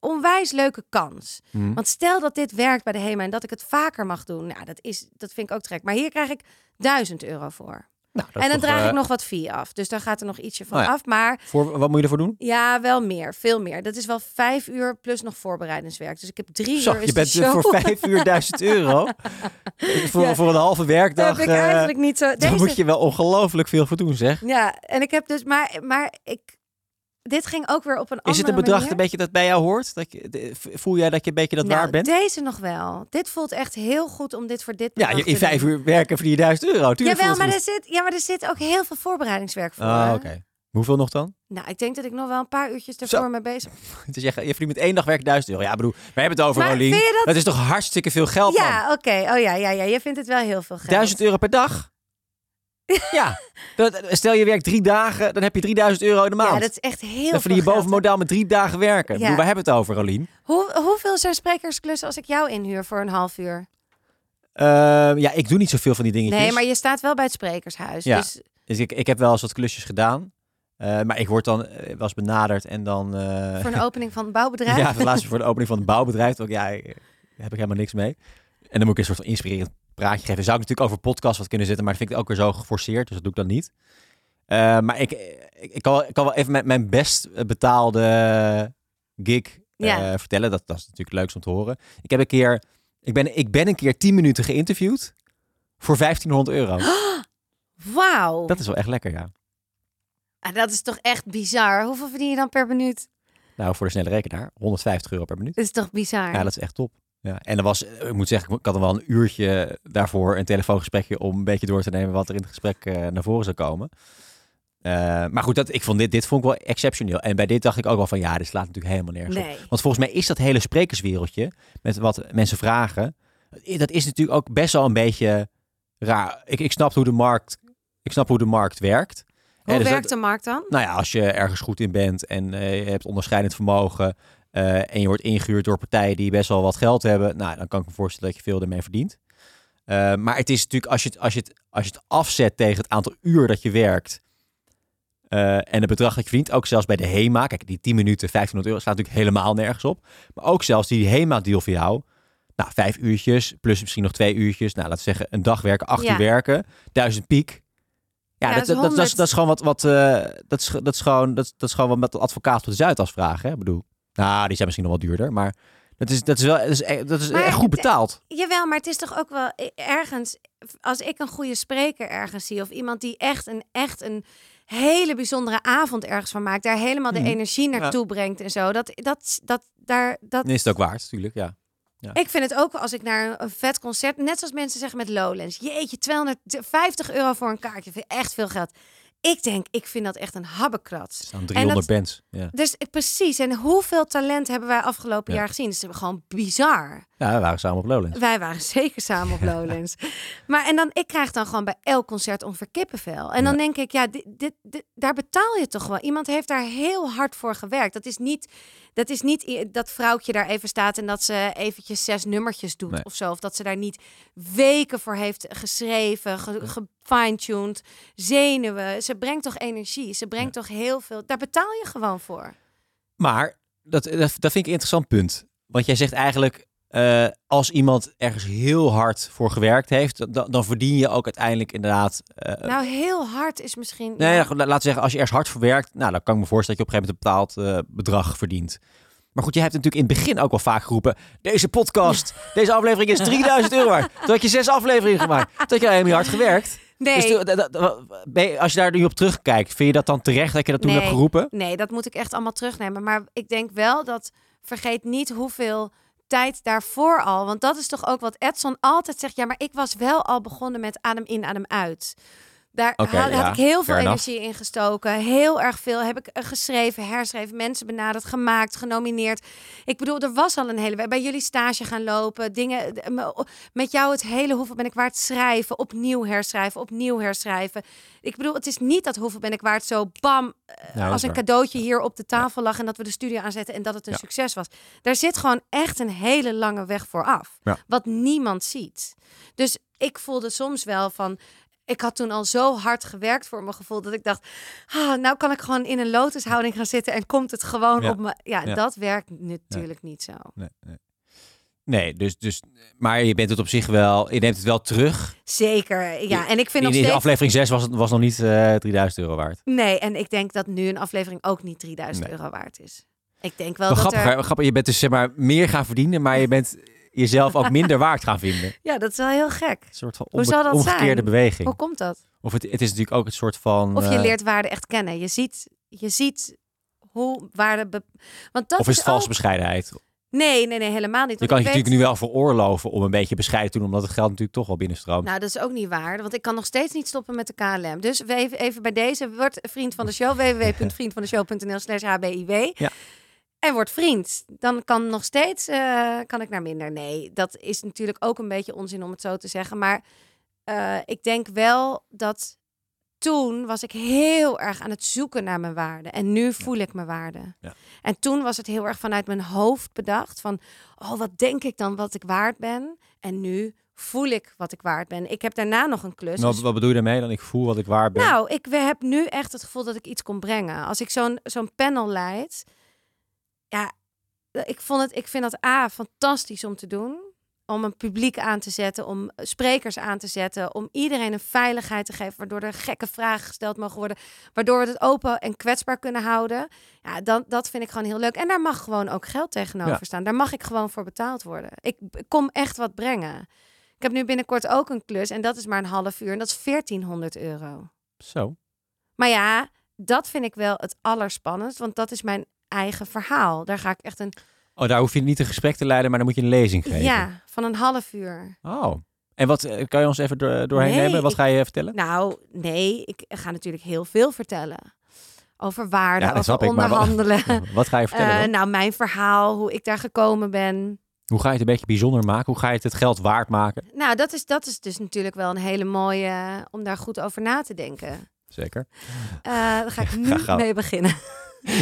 [SPEAKER 2] onwijs leuke kans.
[SPEAKER 1] Mhm.
[SPEAKER 2] Want stel dat dit werkt bij de HEMA en dat ik het vaker mag doen. Nou, dat, is, dat vind ik ook trek. Maar hier krijg ik 1000 euro voor.
[SPEAKER 1] Nou, dat
[SPEAKER 2] en dan
[SPEAKER 1] toch,
[SPEAKER 2] draag
[SPEAKER 1] eh,
[SPEAKER 2] ik nog wat fee af. Dus daar gaat er nog ietsje van
[SPEAKER 1] ja.
[SPEAKER 2] af. Maar
[SPEAKER 1] Voor, wat moet je ervoor doen?
[SPEAKER 2] ja, wel meer. Veel meer. Dat is wel vijf uur plus nog voorbereidingswerk. Dus ik heb drie
[SPEAKER 1] Zo,
[SPEAKER 2] uur. is
[SPEAKER 1] je bent eh,
[SPEAKER 2] show.
[SPEAKER 1] voor vijf uur duizend [laughs] euro. voor,
[SPEAKER 2] Ja.
[SPEAKER 1] voor een halve werkdag.
[SPEAKER 2] heb ik
[SPEAKER 1] eh,
[SPEAKER 2] eigenlijk niet zo.
[SPEAKER 1] Daar moet je wel ongelooflijk veel voor doen, zeg.
[SPEAKER 2] Ja, en ik heb dus. Maar, maar ik. Dit ging ook weer op een andere
[SPEAKER 1] Is het een bedrag
[SPEAKER 2] manier.
[SPEAKER 1] een beetje dat bij jou hoort? Dat je, voel jij dat je een beetje dat
[SPEAKER 2] Nou,
[SPEAKER 1] waard bent?
[SPEAKER 2] Deze nog wel. Dit voelt echt heel goed om dit voor dit.
[SPEAKER 1] Ja, in vijf uur werken verdien je duizend euro. Tuurlijk
[SPEAKER 2] Jawel, maar er zit, ja, maar er zit ook heel veel voorbereidingswerk voor.
[SPEAKER 1] Ah, oké. Hoeveel nog dan?
[SPEAKER 2] Nou, ik denk dat ik nog wel een paar uurtjes
[SPEAKER 1] Zo.
[SPEAKER 2] mee bezig [laughs]
[SPEAKER 1] Dus je, je verdient met één dag werk duizend euro. Ja, bedoel, we hebben het over,
[SPEAKER 2] Maar
[SPEAKER 1] Rolien.
[SPEAKER 2] vind je dat-
[SPEAKER 1] is toch hartstikke veel geld?
[SPEAKER 2] Ja, oké. Oh ja, ja, ja. Je vindt het wel heel veel geld.
[SPEAKER 1] Duizend euro per dag? [laughs] ja. Dat, stel je werkt drie dagen, dan heb je 3000 euro in de maand.
[SPEAKER 2] Ja, dat is echt heel
[SPEAKER 1] dan verdien je boven
[SPEAKER 2] geld.
[SPEAKER 1] modaal met drie dagen werken.
[SPEAKER 2] Ja.
[SPEAKER 1] bedoel, waar hebben we het over, Rolien?
[SPEAKER 2] Hoe, hoeveel zijn sprekersklussen als ik jou inhuur voor een half uur?
[SPEAKER 1] Ehm, ja, ik doe niet zoveel van die dingetjes.
[SPEAKER 2] Nee, maar je staat wel bij het sprekershuis.
[SPEAKER 1] Ja.
[SPEAKER 2] Dus
[SPEAKER 1] Dus ik, ik heb wel eens wat klusjes gedaan. Eh, maar ik word dan eh, eens benaderd en dan... eh,
[SPEAKER 2] voor een opening van een bouwbedrijf. [laughs]
[SPEAKER 1] ja, laatst voor de opening van een bouwbedrijf. Ook, ja, daar heb ik helemaal niks mee. En dan moet ik een soort van inspirerend praatje geven. Zou ik natuurlijk over podcast wat kunnen zetten, maar dat vind ik ook weer zo geforceerd. Dus dat doe ik dan niet. Eh, maar ik, ik, ik, kan wel, ik kan wel even mijn, mijn best betaalde gig eh, vertellen. Dat, dat is natuurlijk leuk om te horen. Ik heb een keer... Ik ben, ik ben een keer 10 minuten geïnterviewd voor 1500 euro. [gasps]
[SPEAKER 2] Wauw.
[SPEAKER 1] Dat is wel echt lekker, ja.
[SPEAKER 2] Ah, dat is toch echt bizar. Hoeveel verdien je dan per minuut?
[SPEAKER 1] Nou, voor de snelle rekenaar, 150 euro per minuut.
[SPEAKER 2] Dat is toch bizar?
[SPEAKER 1] Ja, dat is echt top. Ja, en er was, ik moet zeggen, ik had er wel een uurtje daarvoor een telefoongesprekje om een beetje door te nemen wat er in het gesprek eh, naar voren zou komen. Eh, maar goed, dat, ik vond dit, dit vond ik wel exceptioneel. En bij dit dacht ik ook wel van ja, dit slaat natuurlijk helemaal nergens op. Want volgens mij is dat hele sprekerswereldje, met wat mensen vragen, dat is natuurlijk ook best wel een beetje raar. Ik, ik snap hoe de markt, ik snap hoe de markt werkt.
[SPEAKER 2] Hoe
[SPEAKER 1] dus
[SPEAKER 2] werkt
[SPEAKER 1] dat-
[SPEAKER 2] de markt dan?
[SPEAKER 1] nou ja, als je ergens goed in bent en eh, je hebt onderscheidend vermogen eh, en je wordt ingehuurd door partijen die best wel wat geld hebben, nou, dan kan ik me voorstellen dat je veel ermee verdient. Eh, maar het is natuurlijk, als je het, als, je het, als je het afzet tegen het aantal uur dat je werkt eh, en het bedrag dat je verdient, ook zelfs bij de HEMA, kijk, die 10 minuten, 1500 euro, staat natuurlijk helemaal nergens op. Maar ook zelfs die HEMA-deal voor jou, nou, vijf uurtjes, plus misschien nog twee uurtjes, nou, laten we zeggen, een dag werken, acht
[SPEAKER 2] Ja.
[SPEAKER 1] uur werken, duizend piek. Ja,
[SPEAKER 2] Ja,
[SPEAKER 1] dat,
[SPEAKER 2] dat
[SPEAKER 1] dat,
[SPEAKER 2] is
[SPEAKER 1] dat, is,
[SPEAKER 2] 100.
[SPEAKER 1] dat is gewoon wat, wat dat, is, dat, is gewoon, dat, dat is gewoon wat met de advocaat voor de Zuidas vragen. Hè? Ik bedoel, nou, die zijn misschien nog wel duurder, maar dat is, dat is wel, dat is, e- dat is
[SPEAKER 2] Maar
[SPEAKER 1] echt goed betaald.
[SPEAKER 2] Jawel, maar het is toch ook wel eh, ergens... Als ik een goede spreker ergens zie... of iemand die echt een, echt een hele bijzondere avond ergens van maakt... daar helemaal de
[SPEAKER 1] Mhm.
[SPEAKER 2] energie naartoe brengt en zo... Dat, dat, dat, daar, dat,
[SPEAKER 1] is het ook waard, natuurlijk, ja.
[SPEAKER 2] Ik vind het ook als ik naar een vet concert, net zoals mensen zeggen met Lowlands. Jeetje, 250 euro voor een kaartje, vind ik echt veel geld. Ik denk, ik vind dat echt een
[SPEAKER 1] Er
[SPEAKER 2] habbekrats.
[SPEAKER 1] staan 300 bands. Ja.
[SPEAKER 2] Dus eh, precies, en hoeveel talent hebben wij afgelopen
[SPEAKER 1] Ja.
[SPEAKER 2] jaar gezien? Het is gewoon bizar.
[SPEAKER 1] ja, we waren samen op Lowlands.
[SPEAKER 2] Wij waren zeker samen op [laughs] Lowlands. maar en dan, ik krijg dan gewoon bij elk concert ongeveer kippenvel. En dan
[SPEAKER 1] Ja.
[SPEAKER 2] denk ik, ja, dit, dit, dit- daar betaal je toch wel. Iemand heeft daar heel hard voor gewerkt. Dat is niet, dat is niet dat vrouwtje daar even staat en dat ze eventjes zes nummertjes doet
[SPEAKER 1] Nee.
[SPEAKER 2] of zo. Of dat ze daar niet weken voor heeft geschreven, ge, gefine-tuned, zenuwen. Ze brengt toch energie. Ze brengt toch heel veel. Daar betaal je gewoon voor.
[SPEAKER 1] Maar, dat, dat, dat vind ik een interessant punt. Want jij zegt eigenlijk, eh, als iemand ergens heel hard voor gewerkt heeft, dan, dan verdien je ook uiteindelijk inderdaad... eh,
[SPEAKER 2] nou, heel hard is misschien.
[SPEAKER 1] Nee,
[SPEAKER 2] ja.
[SPEAKER 1] laten we zeggen, als je ergens hard voor werkt, nou, dan kan ik me voorstellen dat je op een gegeven moment een bepaald eh, bedrag verdient. Maar goed, je hebt natuurlijk in het begin ook wel vaak geroepen, deze podcast, deze aflevering is 3000 euro waard. [laughs] Toen had je zes afleveringen gemaakt. Toen had je helemaal niet hard gewerkt.
[SPEAKER 2] Nee.
[SPEAKER 1] Dus ben je- als je daar nu op terugkijkt, vind je dat dan terecht dat je dat toen
[SPEAKER 2] Nee.
[SPEAKER 1] hebt geroepen?
[SPEAKER 2] Nee, dat moet ik echt allemaal terugnemen. Maar ik denk wel dat vergeet niet hoeveel tijd daarvoor al. Want dat is toch ook wat Edson altijd zegt. Ja, maar ik was wel al begonnen met adem in, adem uit. Daar had, ik heel veel
[SPEAKER 1] enough.
[SPEAKER 2] energie in gestoken. Heel erg veel heb ik eh, geschreven, herschreven, mensen benaderd, gemaakt, genomineerd. Ik bedoel, er was al een hele... Bij jullie stage gaan lopen, dingen... Met jou het hele Hoeveel ben ik waard schrijven, opnieuw herschrijven, opnieuw herschrijven. Ik bedoel, het is niet dat Hoeveel ben ik waard zo bam eh, als een
[SPEAKER 1] waar.
[SPEAKER 2] cadeautje hier op de tafel lag en dat we de studio aanzetten en dat het een
[SPEAKER 1] Ja.
[SPEAKER 2] succes was. Daar zit gewoon echt een hele lange weg voor af.
[SPEAKER 1] Ja.
[SPEAKER 2] Wat niemand ziet. Dus ik voelde soms wel van. Ik had toen al zo hard gewerkt voor mijn gevoel dat ik dacht, ah, nou kan ik gewoon in een lotushouding gaan zitten en komt het gewoon
[SPEAKER 1] Ja.
[SPEAKER 2] op me. Ja,
[SPEAKER 1] Ja.
[SPEAKER 2] dat werkt natuurlijk niet zo.
[SPEAKER 1] Nee, nee. nee dus, dus, maar je bent het op zich wel, je neemt het wel terug.
[SPEAKER 2] Zeker, ja. En ik vind
[SPEAKER 1] In
[SPEAKER 2] steeds...
[SPEAKER 1] aflevering 6 was het was nog niet eh 3000 euro waard.
[SPEAKER 2] Nee, en ik denk dat nu een aflevering ook niet 3000
[SPEAKER 1] Nee.
[SPEAKER 2] euro waard is. Ik denk wel
[SPEAKER 1] Wel
[SPEAKER 2] dat
[SPEAKER 1] grappig,
[SPEAKER 2] er...
[SPEAKER 1] grappig, je bent dus zeg maar meer gaan verdienen, maar je bent jezelf ook minder [laughs] waard gaan vinden. Een
[SPEAKER 2] Ja, dat is wel heel gek.
[SPEAKER 1] soort van
[SPEAKER 2] Hoe zou dat
[SPEAKER 1] omgekeerde
[SPEAKER 2] zijn?
[SPEAKER 1] beweging.
[SPEAKER 2] Hoe komt dat?
[SPEAKER 1] Of het, het is natuurlijk ook het soort van...
[SPEAKER 2] Of je
[SPEAKER 1] eh,
[SPEAKER 2] leert waarde echt kennen. Je ziet, je ziet hoe waarde... Want dat
[SPEAKER 1] of is het valse
[SPEAKER 2] ook-
[SPEAKER 1] bescheidenheid?
[SPEAKER 2] Nee, nee, nee, helemaal niet.
[SPEAKER 1] Je kan je
[SPEAKER 2] weet-
[SPEAKER 1] natuurlijk nu wel veroorloven om een beetje bescheiden te doen, omdat het geld natuurlijk toch wel binnenstroomt.
[SPEAKER 2] Nou, dat is ook niet waar. Want ik kan nog steeds niet stoppen met de KLM. Dus we even, even bij deze. Word vriend van de show. [laughs] www.vriendvandeshow.nl slash hbiw.
[SPEAKER 1] Ja.
[SPEAKER 2] En word vriend. Dan kan nog steeds eh, kan ik naar minder. Nee, dat is natuurlijk ook een beetje onzin om het zo te zeggen. Maar eh, ik denk wel dat toen was ik heel erg aan het zoeken naar mijn waarde. En nu voel ik mijn waarde.
[SPEAKER 1] Ja.
[SPEAKER 2] En toen was het heel erg vanuit mijn hoofd bedacht. Van, oh, wat denk ik dan wat ik waard ben? En nu voel ik wat ik waard ben. Ik heb daarna nog een klus.
[SPEAKER 1] Nou, wat bedoel je daarmee? Dan ik voel wat ik waard ben.
[SPEAKER 2] nou, ik heb nu echt het gevoel dat ik iets kon brengen. Als ik zo'n zo'n panel leid, ja, ik, vond het, ik vind dat A, fantastisch om te doen. Om een publiek aan te zetten, om sprekers aan te zetten, om iedereen een veiligheid te geven, waardoor er gekke vragen gesteld mogen worden, waardoor we het open en kwetsbaar kunnen houden. Ja, dan, dat vind ik gewoon heel leuk. En daar mag gewoon ook geld tegenover
[SPEAKER 1] Ja.
[SPEAKER 2] staan. Daar mag ik gewoon voor betaald worden. Ik ik kom echt wat brengen. Ik heb nu binnenkort ook een klus en dat is maar een half uur en dat is 1400 euro.
[SPEAKER 1] Zo.
[SPEAKER 2] Maar ja, dat vind ik wel het allerspannendst, want dat is mijn eigen verhaal. Daar ga ik echt een
[SPEAKER 1] Oh, daar hoef je niet een gesprek te leiden, maar dan moet je een lezing geven.
[SPEAKER 2] ja van een half uur.
[SPEAKER 1] Oh. En wat eh, kan je ons even door, doorheen
[SPEAKER 2] Nee,
[SPEAKER 1] nemen? Wat
[SPEAKER 2] ik-
[SPEAKER 1] ga je vertellen?
[SPEAKER 2] Nou, nee, ik ga natuurlijk heel veel vertellen over waarde,
[SPEAKER 1] Ja, dat
[SPEAKER 2] over
[SPEAKER 1] ik,
[SPEAKER 2] onderhandelen. [laughs]
[SPEAKER 1] Wat ga je vertellen?
[SPEAKER 2] Eh, nou, mijn verhaal, hoe ik daar gekomen ben.
[SPEAKER 1] Hoe ga je het een beetje bijzonder maken? Hoe ga je het, het geld waard maken?
[SPEAKER 2] Nou, dat is, dat is dus natuurlijk wel een hele mooie eh, om daar goed over na te denken.
[SPEAKER 1] Zeker.
[SPEAKER 2] Daar ga ik [laughs] nu mee beginnen.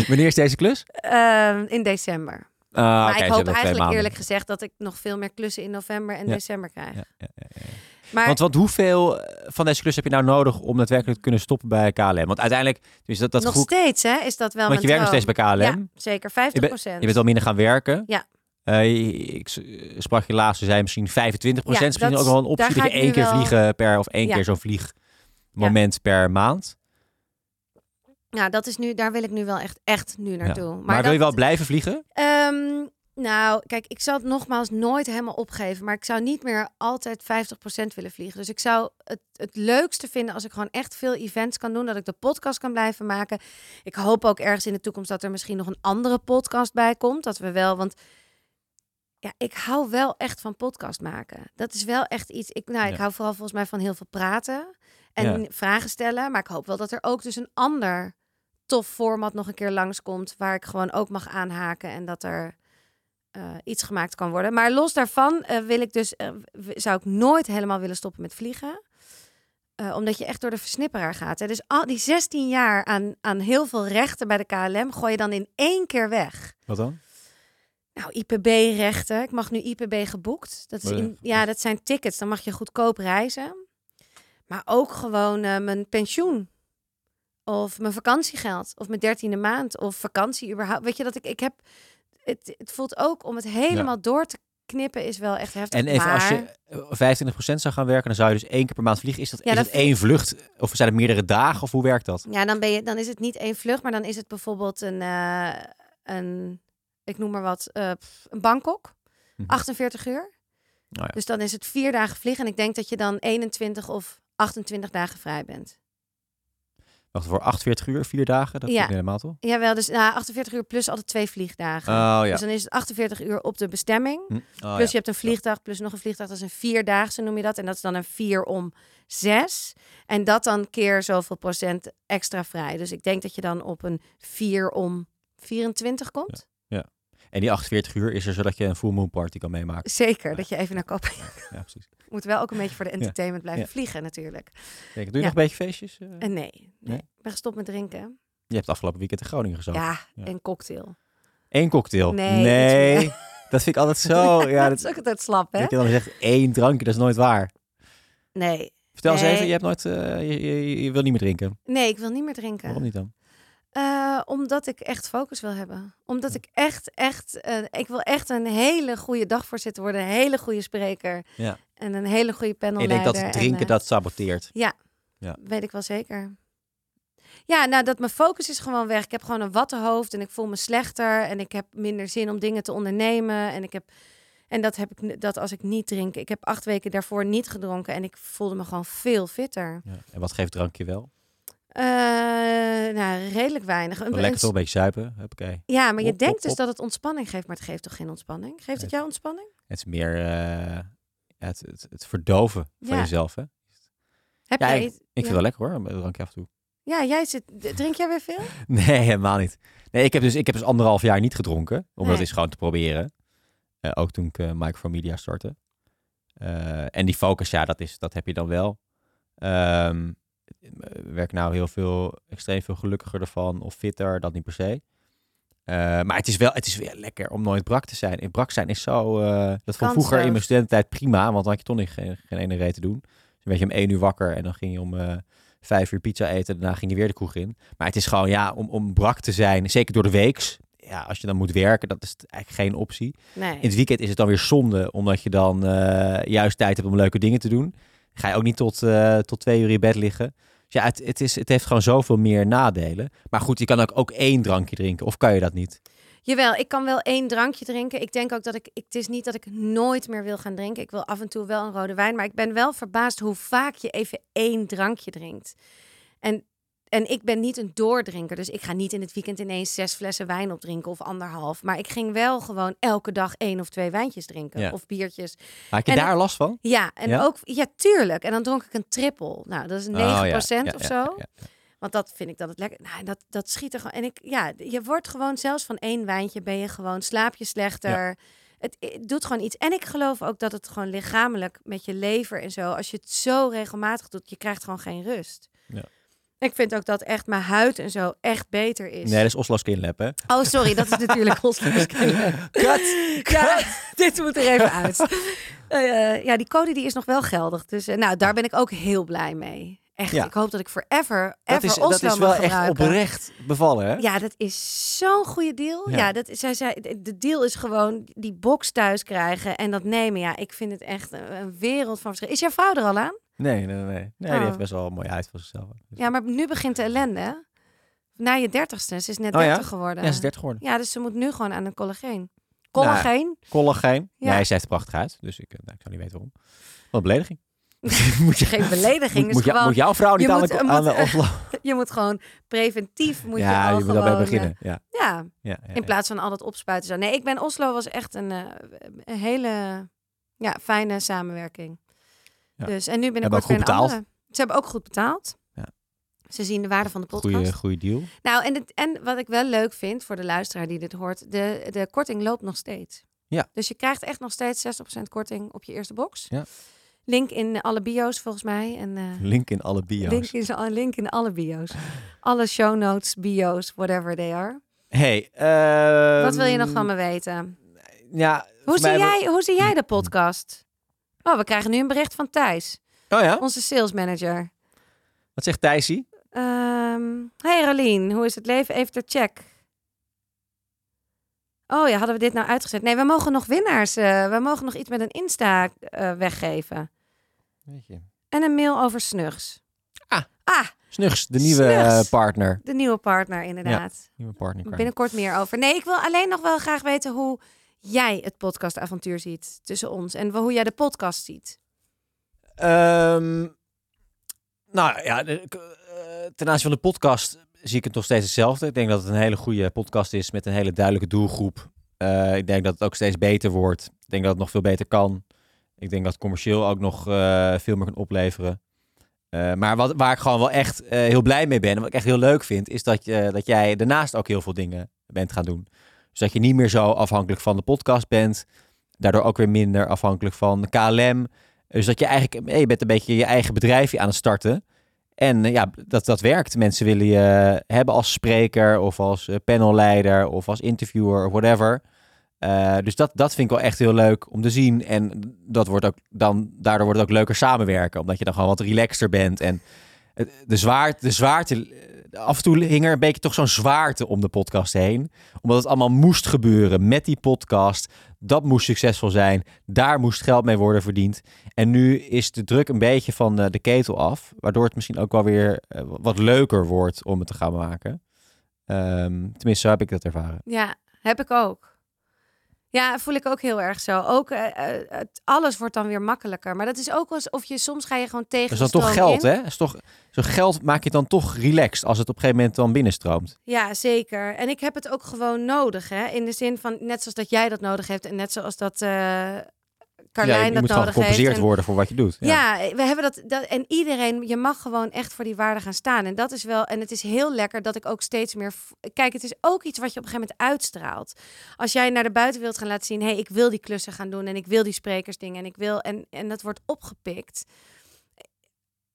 [SPEAKER 1] Wanneer is deze klus?
[SPEAKER 2] Ehm, in december.
[SPEAKER 1] Ah,
[SPEAKER 2] maar ik hoop eigenlijk eerlijk gezegd dat ik nog veel meer klussen in november en
[SPEAKER 1] Ja.
[SPEAKER 2] december krijg.
[SPEAKER 1] Ja, ja, ja, ja.
[SPEAKER 2] Maar
[SPEAKER 1] Want, want hoeveel eh, van deze klus heb je nou nodig om daadwerkelijk te kunnen stoppen bij KLM? Want uiteindelijk, dus dat, dat
[SPEAKER 2] nog steeds hè, is dat wel
[SPEAKER 1] want je werkt nog steeds bij KLM.
[SPEAKER 2] Ja, zeker.
[SPEAKER 1] Je
[SPEAKER 2] 50
[SPEAKER 1] bent- Je bent al minder gaan werken.
[SPEAKER 2] Ja.
[SPEAKER 1] Eh, ik sprak je laatst, ze zei misschien 25
[SPEAKER 2] Ja,
[SPEAKER 1] procent. misschien
[SPEAKER 2] dat
[SPEAKER 1] ook
[SPEAKER 2] is-
[SPEAKER 1] wel een optie dat je één keer
[SPEAKER 2] wel-
[SPEAKER 1] vliegen per, of één
[SPEAKER 2] Ja.
[SPEAKER 1] keer zo'n vliegmoment per maand.
[SPEAKER 2] Ja, dat is nu, daar wil ik nu wel echt, echt nu naartoe.
[SPEAKER 1] Maar, wil je wel blijven vliegen?
[SPEAKER 2] Ehm, nou, kijk, ik zal het nogmaals nooit helemaal opgeven. Maar ik zou niet meer altijd 50% willen vliegen. Dus ik zou het, het leukste vinden als ik gewoon echt veel events kan doen. Dat ik de podcast kan blijven maken. Ik hoop ook ergens in de toekomst dat er misschien nog een andere podcast bij komt. Dat we wel, want ja, ik hou wel echt van podcast maken. Dat is wel echt iets. Ik, nou, ik
[SPEAKER 1] Ja.
[SPEAKER 2] hou vooral volgens mij van heel veel praten en
[SPEAKER 1] Ja.
[SPEAKER 2] vragen stellen. Maar ik hoop wel dat er ook dus een ander tof format nog een keer langskomt. Waar ik gewoon ook mag aanhaken en dat er eh, iets gemaakt kan worden. Maar los daarvan eh, wil ik dus, eh, zou ik nooit helemaal willen stoppen met vliegen. Omdat je echt door de versnipperaar gaat. Hè. Dus al die 16 jaar aan, aan heel veel rechten bij de KLM gooi je dan in één keer weg.
[SPEAKER 1] Wat dan?
[SPEAKER 2] Nou, IPB-rechten. Ik mag nu IPB geboekt. Dat, is in, ja, dat zijn tickets. Dan mag je goedkoop reizen. Maar ook gewoon mijn pensioen. Of mijn vakantiegeld. Of mijn dertiende maand. Of vakantie überhaupt. Weet je dat ik... Ik heb... Het, het voelt ook om het helemaal door te knippen is wel echt heftig.
[SPEAKER 1] En even
[SPEAKER 2] maar...
[SPEAKER 1] als je eh, 25% zou gaan werken, dan zou je dus één keer per maand vliegen. Is dat,
[SPEAKER 2] Ja,
[SPEAKER 1] is
[SPEAKER 2] dat
[SPEAKER 1] dat één vlucht? Of zijn het meerdere dagen? Of hoe werkt dat?
[SPEAKER 2] Ja, dan, ben je, dan is het niet één vlucht, maar dan is het bijvoorbeeld een, eh, een ik noem maar wat, eh, een Bangkok.
[SPEAKER 1] Mhm.
[SPEAKER 2] 48 uur.
[SPEAKER 1] Nou ja.
[SPEAKER 2] Dus dan is het vier dagen vliegen. En ik denk dat je dan 21 of 28 dagen vrij bent.
[SPEAKER 1] Wacht, voor 48 uur, vier dagen? Dat
[SPEAKER 2] Ja.
[SPEAKER 1] ja. niet helemaal toch?
[SPEAKER 2] Jawel, dus nou, 48 uur plus altijd twee vliegdagen.
[SPEAKER 1] Oh ja.
[SPEAKER 2] Dus dan is het 48 uur op de bestemming.
[SPEAKER 1] Hm. Oh,
[SPEAKER 2] plus
[SPEAKER 1] ja.
[SPEAKER 2] je hebt een vliegdag, plus nog een vliegdag. Dat is een vierdaagse, noem je dat. En dat is dan een vier om zes. En dat dan keer zoveel procent extra vrij. Dus ik denk dat je dan op een vier om 24 komt.
[SPEAKER 1] En die 48 uur is er zodat je een full moon party kan meemaken.
[SPEAKER 2] Zeker, dat je even naar Kopenhagen
[SPEAKER 1] Ja, precies.
[SPEAKER 2] Moet. wel ook een beetje voor de entertainment blijven
[SPEAKER 1] Ja.
[SPEAKER 2] vliegen natuurlijk.
[SPEAKER 1] Kijk, doe je nog een beetje feestjes? eh?
[SPEAKER 2] En nee, nee,
[SPEAKER 1] Nee?
[SPEAKER 2] ik ben gestopt met drinken.
[SPEAKER 1] Je hebt afgelopen weekend in Groningen gezopen.
[SPEAKER 2] Ja,
[SPEAKER 1] Ja.
[SPEAKER 2] en cocktail.
[SPEAKER 1] Eén cocktail?
[SPEAKER 2] Nee, [laughs]
[SPEAKER 1] dat vind ik altijd zo. [laughs] Ja,
[SPEAKER 2] dat is ook altijd slap, hè?
[SPEAKER 1] dat je dan zegt één drankje, dat is nooit waar.
[SPEAKER 2] Nee.
[SPEAKER 1] Vertel eens even, je hebt nooit, eh, je, je, je wil niet meer drinken.
[SPEAKER 2] Nee, ik wil niet meer drinken.
[SPEAKER 1] Waarom niet dan?
[SPEAKER 2] Eh, omdat ik echt focus wil hebben. Omdat ik echt, echt, eh, ik wil echt een hele goede dagvoorzitter worden. Een hele goede spreker.
[SPEAKER 1] Ja.
[SPEAKER 2] En een hele goede panelleider.
[SPEAKER 1] denkt dat het drinken
[SPEAKER 2] en, eh,
[SPEAKER 1] dat saboteert.
[SPEAKER 2] Weet ik wel zeker. Ja, nou dat mijn focus is gewoon weg. Ik heb gewoon een wattenhoofd en ik voel me slechter. En ik heb minder zin om dingen te ondernemen. En ik heb... En dat heb ik dat als ik niet drink. Ik heb acht weken daarvoor niet gedronken en ik voelde me gewoon veel fitter.
[SPEAKER 1] Ja. En wat geeft drankje wel?
[SPEAKER 2] Eh, nou, redelijk weinig. Een-
[SPEAKER 1] lekker
[SPEAKER 2] een-
[SPEAKER 1] toch een beetje zuipen. Oké.
[SPEAKER 2] Ja, maar je
[SPEAKER 1] Op,
[SPEAKER 2] denkt
[SPEAKER 1] op,
[SPEAKER 2] dus
[SPEAKER 1] op.
[SPEAKER 2] dat het ontspanning geeft, maar het geeft toch geen ontspanning? Geeft het jou ontspanning?
[SPEAKER 1] Het is meer eh, ja, het, het, het verdoven van
[SPEAKER 2] Ja.
[SPEAKER 1] jezelf. Hè?
[SPEAKER 2] Heb
[SPEAKER 1] Ja,
[SPEAKER 2] jij
[SPEAKER 1] ik vind het wel lekker hoor, een drankje af en toe.
[SPEAKER 2] Ja, jij zit. Drink jij weer veel? [laughs]
[SPEAKER 1] Nee, helemaal niet. Nee, ik heb dus, ik heb dus anderhalf jaar niet gedronken. Om dat
[SPEAKER 2] Nee.
[SPEAKER 1] eens gewoon te proberen. Eh, ook toen ik uh, Micromedia startte. Eh, en die focus, ja, dat, is, dat heb je dan wel. Ehm, werk nou heel veel, extreem veel gelukkiger ervan. Of fitter, dat niet per se. Eh, maar het is wel, het is weer lekker om nooit brak te zijn. En brak zijn is zo, eh, dat vond vroeger in mijn studententijd prima. Want dan had je toch niet geen, geen ene reet te doen. Dus dan werd je om één uur wakker en dan ging je om eh, vijf uur pizza eten. Daarna ging je weer de kroeg in. Maar het is gewoon, ja, om, om brak te zijn, zeker door de weeks. Ja, als je dan moet werken, dat is eigenlijk geen optie.
[SPEAKER 2] Nee.
[SPEAKER 1] In het weekend is het dan weer zonde, omdat je dan juist tijd hebt om leuke dingen te doen. Ga je ook niet tot, tot twee uur in bed liggen. Ja, het, het, is, het heeft gewoon zoveel meer nadelen. Maar goed, je kan ook, ook één drankje drinken. Of kan je dat niet?
[SPEAKER 2] Jawel, ik kan wel één drankje drinken. Ik denk ook dat ik, ik. Het is niet dat ik nooit meer wil gaan drinken. Ik wil af en toe wel een rode wijn. Maar ik ben wel verbaasd hoe vaak je even één drankje drinkt. En, en ik ben niet een doordrinker. Dus ik ga niet in het weekend ineens zes flessen wijn opdrinken of anderhalf. Maar ik ging wel gewoon elke dag één of twee wijntjes drinken.
[SPEAKER 1] Ja.
[SPEAKER 2] Of biertjes.
[SPEAKER 1] Maak je
[SPEAKER 2] En
[SPEAKER 1] daar last van?
[SPEAKER 2] Ja, en
[SPEAKER 1] Ja?
[SPEAKER 2] ook. Ja, tuurlijk. En dan dronk ik een triple. Nou, dat is 9%
[SPEAKER 1] Oh, ja. Ja,
[SPEAKER 2] of zo. Want dat vind ik dat het lekker. Nou, dat, dat schiet er gewoon. En ik, ja, je wordt gewoon zelfs van één wijntje ben je gewoon slaap je slechter. Het, het doet gewoon iets. En ik geloof ook dat het gewoon lichamelijk met je lever en zo, als je het zo regelmatig doet, je krijgt gewoon geen rust.
[SPEAKER 1] Ja.
[SPEAKER 2] Ik vind ook dat echt mijn huid en zo echt beter is.
[SPEAKER 1] Nee, dat is Oslo Skin Lab, hè?
[SPEAKER 2] Oh, sorry, dat is natuurlijk [laughs] Oslo's
[SPEAKER 1] Cut! [laughs]
[SPEAKER 2] Ja, dit moet er even uit. Eh, ja, die code die is nog wel geldig. Dus eh, nou, daar ben ik ook heel blij mee. Echt,
[SPEAKER 1] Ja.
[SPEAKER 2] ik hoop dat ik forever,
[SPEAKER 1] Dat
[SPEAKER 2] ever
[SPEAKER 1] is,
[SPEAKER 2] Oslo
[SPEAKER 1] dat is wel echt oprecht bevallen, hè?
[SPEAKER 2] Ja, dat is zo'n goede deal.
[SPEAKER 1] Ja.
[SPEAKER 2] Ja, dat, zij zei, de- de deal is gewoon die box thuis krijgen en dat nemen. Ja, ik vind het echt een, een wereld van verschil. Is jouw vrouw er al aan?
[SPEAKER 1] Nee, nee, nee. nee. nee
[SPEAKER 2] Oh.
[SPEAKER 1] Die heeft best wel een mooie huid van zichzelf. Dus-
[SPEAKER 2] Ja, maar nu begint de ellende. hè? Na je dertigste. Ze is net
[SPEAKER 1] Oh ja?
[SPEAKER 2] dertig geworden.
[SPEAKER 1] Ja, ze is 30 geworden.
[SPEAKER 2] Ja, dus ze moet nu gewoon aan een collageen. Collageen?
[SPEAKER 1] Collageen.
[SPEAKER 2] Ja.
[SPEAKER 1] Nee, zij heeft er prachtig uit. Dus ik, eh, nou, ik zou niet weten waarom. Wat een belediging. [laughs] moet je,
[SPEAKER 2] Geen belediging.
[SPEAKER 1] moet,
[SPEAKER 2] is
[SPEAKER 1] moet, jou-
[SPEAKER 2] gewoon,
[SPEAKER 1] moet jouw vrouw niet
[SPEAKER 2] je
[SPEAKER 1] aan, de,
[SPEAKER 2] moet-
[SPEAKER 1] aan de Oslo?
[SPEAKER 2] je moet gewoon preventief moet
[SPEAKER 1] ja,
[SPEAKER 2] je al
[SPEAKER 1] je moet daarbij beginnen. Ja,
[SPEAKER 2] eh, ja,
[SPEAKER 1] ja, ja,
[SPEAKER 2] in plaats van al dat opspuiten. Zo. Nee, ik ben Oslo was echt een, eh, een hele ja, fijne samenwerking.
[SPEAKER 1] Ja.
[SPEAKER 2] Dus en nu ben ik
[SPEAKER 1] ook betaald.
[SPEAKER 2] Ze hebben ook goed betaald.
[SPEAKER 1] Ja.
[SPEAKER 2] Ze zien de waarde van de podcast.
[SPEAKER 1] Goeie, goeie deal.
[SPEAKER 2] Nou, en, het, en wat ik wel leuk vind voor de luisteraar die dit hoort, de, de korting loopt nog steeds.
[SPEAKER 1] Ja.
[SPEAKER 2] Dus je krijgt echt nog steeds 60% korting op je eerste box.
[SPEAKER 1] Ja.
[SPEAKER 2] Link in alle bio's volgens mij. En, eh,
[SPEAKER 1] Link in alle bio's.
[SPEAKER 2] Link, al- link in alle bio's. alle show notes, bio's, whatever they are.
[SPEAKER 1] Hey, ehm,
[SPEAKER 2] Wat wil je nog van me weten?
[SPEAKER 1] Ja,
[SPEAKER 2] Hoe zie, jij, hoe zie jij de podcast? Oh, we krijgen nu een bericht van Thijs,
[SPEAKER 1] Oh ja?
[SPEAKER 2] onze sales manager.
[SPEAKER 1] Wat zegt Thijsie?
[SPEAKER 2] Ehm hey Rolien, hoe is het leven? Even ter check. Oh ja, hadden we dit nou uitgezet? Nee, we mogen nog winnaars. eh, we mogen nog iets met een Insta eh, weggeven.
[SPEAKER 1] Weet je.
[SPEAKER 2] En een mail over Snugs.
[SPEAKER 1] Ah.
[SPEAKER 2] Ah,
[SPEAKER 1] Snugs, de nieuwe
[SPEAKER 2] Snugs.
[SPEAKER 1] eh, partner.
[SPEAKER 2] de nieuwe partner inderdaad.
[SPEAKER 1] Nieuwe partner.
[SPEAKER 2] Binnenkort meer over. Nee, ik wil alleen nog wel graag weten hoe jij het podcastavontuur ziet tussen ons. En hoe jij de podcast ziet.
[SPEAKER 1] Ehm, nou ja, eh, ten aanzien van de podcast zie ik het nog steeds hetzelfde. Ik denk dat het een hele goede podcast is met een hele duidelijke doelgroep. Eh, ik denk dat het ook steeds beter wordt. Ik denk dat het nog veel beter kan. Ik denk dat het commercieel ook nog eh, veel meer kan opleveren. Maar wat, waar ik gewoon wel echt heel blij mee ben, en wat ik echt heel leuk vind, is dat, je, dat jij daarnaast ook heel veel dingen bent gaan doen. Dat je niet meer zo afhankelijk van de podcast bent. Daardoor ook weer minder afhankelijk van KLM. Dus dat je eigenlijk, eh, je bent een beetje je eigen bedrijfje aan het starten. En eh, ja, dat, dat werkt. Mensen willen je hebben als spreker of als eh, panelleider of als interviewer of whatever. Eh, dus dat, dat vind ik wel echt heel leuk om te zien. En dat wordt ook dan, daardoor wordt het ook leuker samenwerken. Omdat je dan gewoon wat relaxter bent. En de, zwaarte, de zwaarte, eh, af en toe hing er een beetje toch zo'n zwaarte om de podcast heen. Omdat het allemaal moest gebeuren met die podcast. Dat moest succesvol zijn. Daar moest geld mee worden verdiend. En nu is de druk een beetje van eh, de ketel af. Waardoor het misschien ook wel weer eh, wat leuker wordt om het te gaan maken. Ehm, tenminste, zo heb ik dat ervaren.
[SPEAKER 2] Ja, heb ik ook. Ja, voel ik ook heel erg zo. Ook eh, eh, alles wordt dan weer makkelijker. Maar dat is ook alsof je soms ga je gewoon tegen
[SPEAKER 1] Dat is dan toch geld,
[SPEAKER 2] in.
[SPEAKER 1] hè? Is toch, zo'n geld maak je dan toch relaxed als het op een gegeven moment dan binnenstroomt.
[SPEAKER 2] Ja, zeker. En ik heb het ook gewoon nodig, hè? In de zin van net zoals dat jij dat nodig hebt en net zoals dat eh Carlijn
[SPEAKER 1] ja, je
[SPEAKER 2] dat
[SPEAKER 1] moet
[SPEAKER 2] nodig
[SPEAKER 1] gecompenseerd
[SPEAKER 2] En-
[SPEAKER 1] worden voor wat je doet. Ja.
[SPEAKER 2] Ja. we hebben dat, dat. En iedereen, je mag gewoon echt voor die waarde gaan staan. En dat is wel. En het is heel lekker dat ik ook steeds meer. Kijk, het is ook iets wat je op een gegeven moment uitstraalt. Als jij naar de buitenwereld gaat laten zien: hé, hey, ik wil die klussen gaan doen. En ik wil die sprekersdingen. En ik wil. En, en dat wordt opgepikt.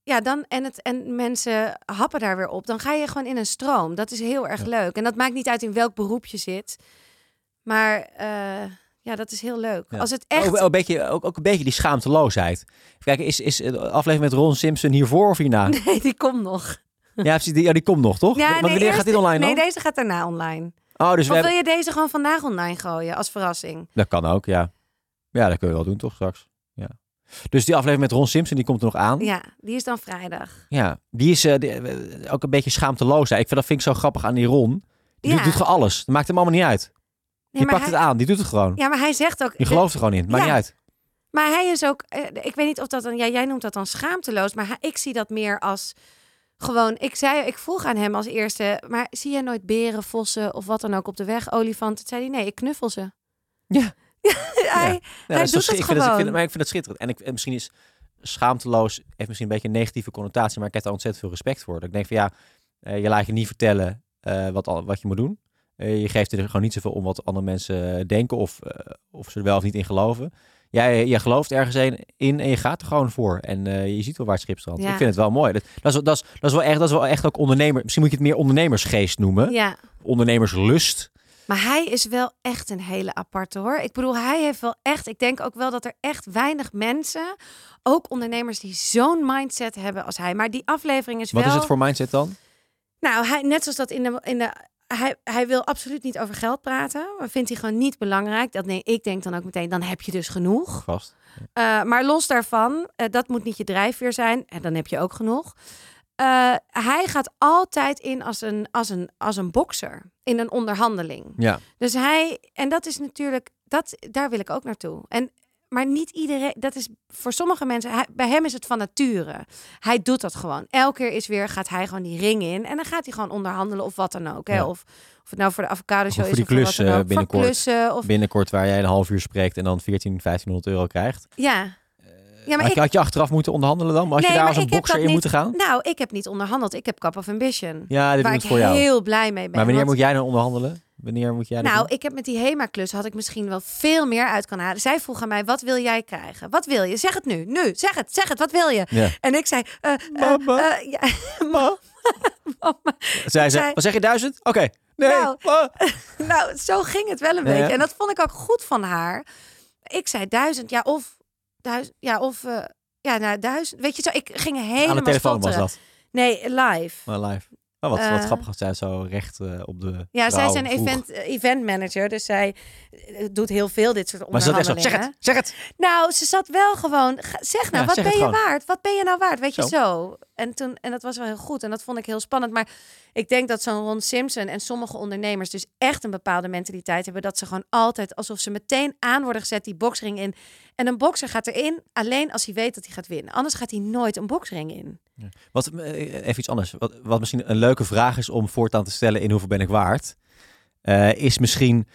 [SPEAKER 2] Ja, dan. En, het, en mensen happen daar weer op. Dan ga je gewoon in een stroom. Dat is heel erg
[SPEAKER 1] Ja.
[SPEAKER 2] leuk. En dat maakt niet uit in welk beroep je zit. Maar. eh, ja, dat is heel leuk.
[SPEAKER 1] Ja.
[SPEAKER 2] Als het echt.
[SPEAKER 1] Ook, ook, een beetje, ook, ook een beetje die schaamteloosheid. Kijk, is, is de aflevering met Ron Simpson hiervoor of hierna? [laughs]
[SPEAKER 2] Nee, die komt nog.
[SPEAKER 1] ja, die, ja, die komt nog, toch? Want wanneer
[SPEAKER 2] eerst-
[SPEAKER 1] gaat dit online
[SPEAKER 2] Nee,
[SPEAKER 1] dan?
[SPEAKER 2] deze gaat daarna online.
[SPEAKER 1] Oh, dus
[SPEAKER 2] Of
[SPEAKER 1] hebben...
[SPEAKER 2] wil je deze gewoon vandaag online gooien als verrassing?
[SPEAKER 1] Dat kan ook, ja. Ja, dat kun je wel doen, toch, straks? Ja. Dus die aflevering met Ron Simpson, die komt er nog aan.
[SPEAKER 2] Ja, die is dan vrijdag.
[SPEAKER 1] Ja, die is eh, die, eh, ook een beetje schaamteloosheid. Ik vind, dat vind ik zo grappig aan die Ron. Die
[SPEAKER 2] Ja.
[SPEAKER 1] doet, doet gewoon alles. Dat maakt hem allemaal niet uit. Die pakt
[SPEAKER 2] hij,
[SPEAKER 1] het aan, die doet het gewoon.
[SPEAKER 2] Ja, maar hij zegt ook...
[SPEAKER 1] Die gelooft er gewoon in. Maakt
[SPEAKER 2] Ja.
[SPEAKER 1] niet uit.
[SPEAKER 2] Maar hij is ook... eh, ik weet niet of dat dan... Ja, jij noemt dat dan schaamteloos. Maar hij- ik zie dat meer als... Gewoon, ik zei, ik vroeg aan hem als eerste, maar zie jij nooit beren, vossen of wat dan ook op de weg, olifanten? Toen zei hij, nee, ik knuffel ze.
[SPEAKER 1] Ja. [laughs]
[SPEAKER 2] hij,
[SPEAKER 1] Ja,
[SPEAKER 2] Hij doet het
[SPEAKER 1] ik vind het, ik
[SPEAKER 2] gewoon.
[SPEAKER 1] vind, maar ik vind het schitterend. En, ik, en misschien is schaamteloos, heeft misschien een beetje een negatieve connotatie, maar ik heb daar ontzettend veel respect voor. Dat ik denk van ja, eh, je laat je niet vertellen eh, wat, al- wat je moet doen. Eh, je geeft er gewoon niet zoveel om wat andere mensen eh, denken of, eh, of ze er wel of niet in geloven. Jij, jij gelooft ergens een- in en je gaat er gewoon voor. En je ziet wel waar het schip strandt.
[SPEAKER 2] Ja.
[SPEAKER 1] Ik vind het wel mooi. Dat, dat, is, wel- dat, is, dat, is wel echt, dat is wel echt ook ondernemer. Misschien moet je het meer ondernemersgeest noemen.
[SPEAKER 2] ja,
[SPEAKER 1] Ondernemerslust.
[SPEAKER 2] Maar hij is wel echt een hele aparte hoor. Ik bedoel, hij heeft wel echt. Ik denk ook wel dat er echt weinig mensen, ook ondernemers, die zo'n mindset hebben als hij. Maar die aflevering is
[SPEAKER 1] Wat
[SPEAKER 2] wel.
[SPEAKER 1] is het voor mindset dan?
[SPEAKER 2] Nou, hij, net zoals dat in de. In de hij, hij wil absoluut niet over geld praten. Dat vindt hij gewoon niet belangrijk. Dat nee, ik denk dan ook meteen, dan heb je dus genoeg.
[SPEAKER 1] Vast.
[SPEAKER 2] Eh, maar los daarvan, eh, dat moet niet je drijfveer zijn. En dan heb je ook genoeg. Eh, hij gaat altijd in als een, als, een, als een bokser. In een onderhandeling.
[SPEAKER 1] Ja.
[SPEAKER 2] Dus hij, en dat is natuurlijk, dat, daar wil ik ook naartoe. En, maar niet iedereen, dat is voor sommige mensen, hij, bij hem is het van nature. Hij doet dat gewoon. Elke keer is weer, gaat hij gewoon die ring in en dan gaat hij gewoon onderhandelen of wat dan ook. Hè?
[SPEAKER 1] Ja.
[SPEAKER 2] Of, of het nou voor de avocado show
[SPEAKER 1] Of
[SPEAKER 2] is
[SPEAKER 1] voor die
[SPEAKER 2] of
[SPEAKER 1] klus,
[SPEAKER 2] voor wat dan ook. Voor
[SPEAKER 1] binnenkort.
[SPEAKER 2] klussen of,
[SPEAKER 1] binnenkort waar jij een half uur spreekt en dan 14, 1500 euro krijgt.
[SPEAKER 2] ja. Ja, maar
[SPEAKER 1] had,
[SPEAKER 2] ik,
[SPEAKER 1] had je achteraf moeten onderhandelen dan? Maar had
[SPEAKER 2] Nee,
[SPEAKER 1] je daar als een bokser in
[SPEAKER 2] niet-
[SPEAKER 1] moeten gaan?
[SPEAKER 2] nou, ik heb niet onderhandeld. Ik heb Cup of Ambition.
[SPEAKER 1] Ja, dit
[SPEAKER 2] waar ik
[SPEAKER 1] voor jou.
[SPEAKER 2] heel blij mee ben.
[SPEAKER 1] Maar wanneer
[SPEAKER 2] want-
[SPEAKER 1] moet jij dan onderhandelen? Wanneer moet jij dat
[SPEAKER 2] Nou,
[SPEAKER 1] doen?
[SPEAKER 2] ik heb met die HEMA-klus had ik misschien wel veel meer uit kunnen halen. Zij vroeg aan mij, wat wil jij krijgen? Wat wil je? Zeg het nu, nu, zeg het, zeg het, wat wil je?
[SPEAKER 1] Ja.
[SPEAKER 2] En ik zei, eh, eh,
[SPEAKER 1] Mama.
[SPEAKER 2] eh, ja,
[SPEAKER 1] Ma. [laughs]
[SPEAKER 2] mama.
[SPEAKER 1] Zei ze,
[SPEAKER 2] zei-
[SPEAKER 1] wat zeg je, duizend? Oké. Nee.
[SPEAKER 2] Nou. [laughs] Nou, zo ging het wel een
[SPEAKER 1] ja.
[SPEAKER 2] beetje. En dat vond ik ook goed van haar. Ik zei duizend, ja, of duizend, ja, of ja, nou, duizend. Weet je zo, ik ging helemaal
[SPEAKER 1] Aan de telefoon was dat.
[SPEAKER 2] Nee, live.
[SPEAKER 1] Maar live. Oh, wat, wat
[SPEAKER 2] Eh.
[SPEAKER 1] grappig zij zo recht eh, op de
[SPEAKER 2] Ja, zij is een
[SPEAKER 1] vroeg.
[SPEAKER 2] event, eh, event manager, dus zij doet heel veel dit soort
[SPEAKER 1] Maar ze zat echt zo,
[SPEAKER 2] onderhandelingen.
[SPEAKER 1] zeg het, zeg het.
[SPEAKER 2] Nou, ze zat wel gewoon. Zeg nou,
[SPEAKER 1] Ja,
[SPEAKER 2] wat ben je waard? Wat ben je nou waard? Weet je
[SPEAKER 1] Zo.
[SPEAKER 2] En, toen, en dat was wel heel goed. En dat vond ik heel spannend. Maar ik denk dat zo'n Ron Simpson en sommige ondernemers dus echt een bepaalde mentaliteit hebben. Dat ze gewoon altijd, alsof ze meteen aan worden gezet, die boksring in. En een bokser gaat erin alleen als hij weet dat hij gaat winnen. Anders gaat hij nooit een boksring in.
[SPEAKER 1] Wat, eh, even iets anders. Wat, wat misschien een leuke vraag is om voortaan te stellen in hoeveel ben ik waard, eh, is misschien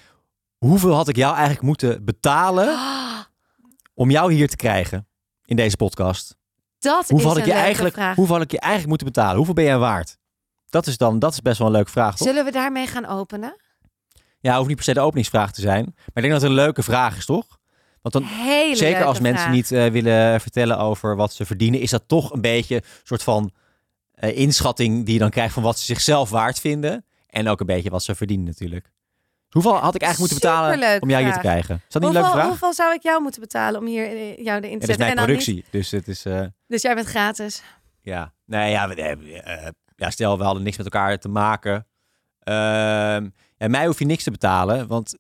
[SPEAKER 1] hoeveel had ik jou eigenlijk moeten betalen [gasps] om jou hier te krijgen in deze podcast?
[SPEAKER 2] Dat
[SPEAKER 1] Hoeveel
[SPEAKER 2] is
[SPEAKER 1] had ik je eigenlijk,
[SPEAKER 2] vraag.
[SPEAKER 1] hoeveel had ik je eigenlijk moeten betalen? Hoeveel ben jij waard? Dat is dan, dat is best wel een leuke vraag, toch?
[SPEAKER 2] Zullen we daarmee gaan openen?
[SPEAKER 1] Ja, hoeft niet per se de openingsvraag te zijn. Maar ik denk dat het een leuke vraag is, toch? Want dan,
[SPEAKER 2] Hele
[SPEAKER 1] zeker als mensen
[SPEAKER 2] vraag.
[SPEAKER 1] niet eh, willen vertellen over wat ze verdienen, is dat toch een beetje een soort van eh, inschatting die je dan krijgt van wat ze zichzelf waard vinden. En ook een beetje wat ze verdienen natuurlijk. Hoeveel had ik eigenlijk moeten betalen om jou hier te
[SPEAKER 2] vraag.
[SPEAKER 1] krijgen? Is dat niet een
[SPEAKER 2] hoeveel,
[SPEAKER 1] leuke vraag?
[SPEAKER 2] hoeveel zou ik jou moeten betalen om hier eh, jou erin te
[SPEAKER 1] dat is
[SPEAKER 2] zetten?
[SPEAKER 1] mijn
[SPEAKER 2] En dan niet-
[SPEAKER 1] productie. Dus het is, eh,
[SPEAKER 2] Dus jij bent gratis.
[SPEAKER 1] ja. Nee, ja, we, eh, eh, ja, stel we hadden niks met elkaar te maken. Ehm en mij hoef je niks te betalen, want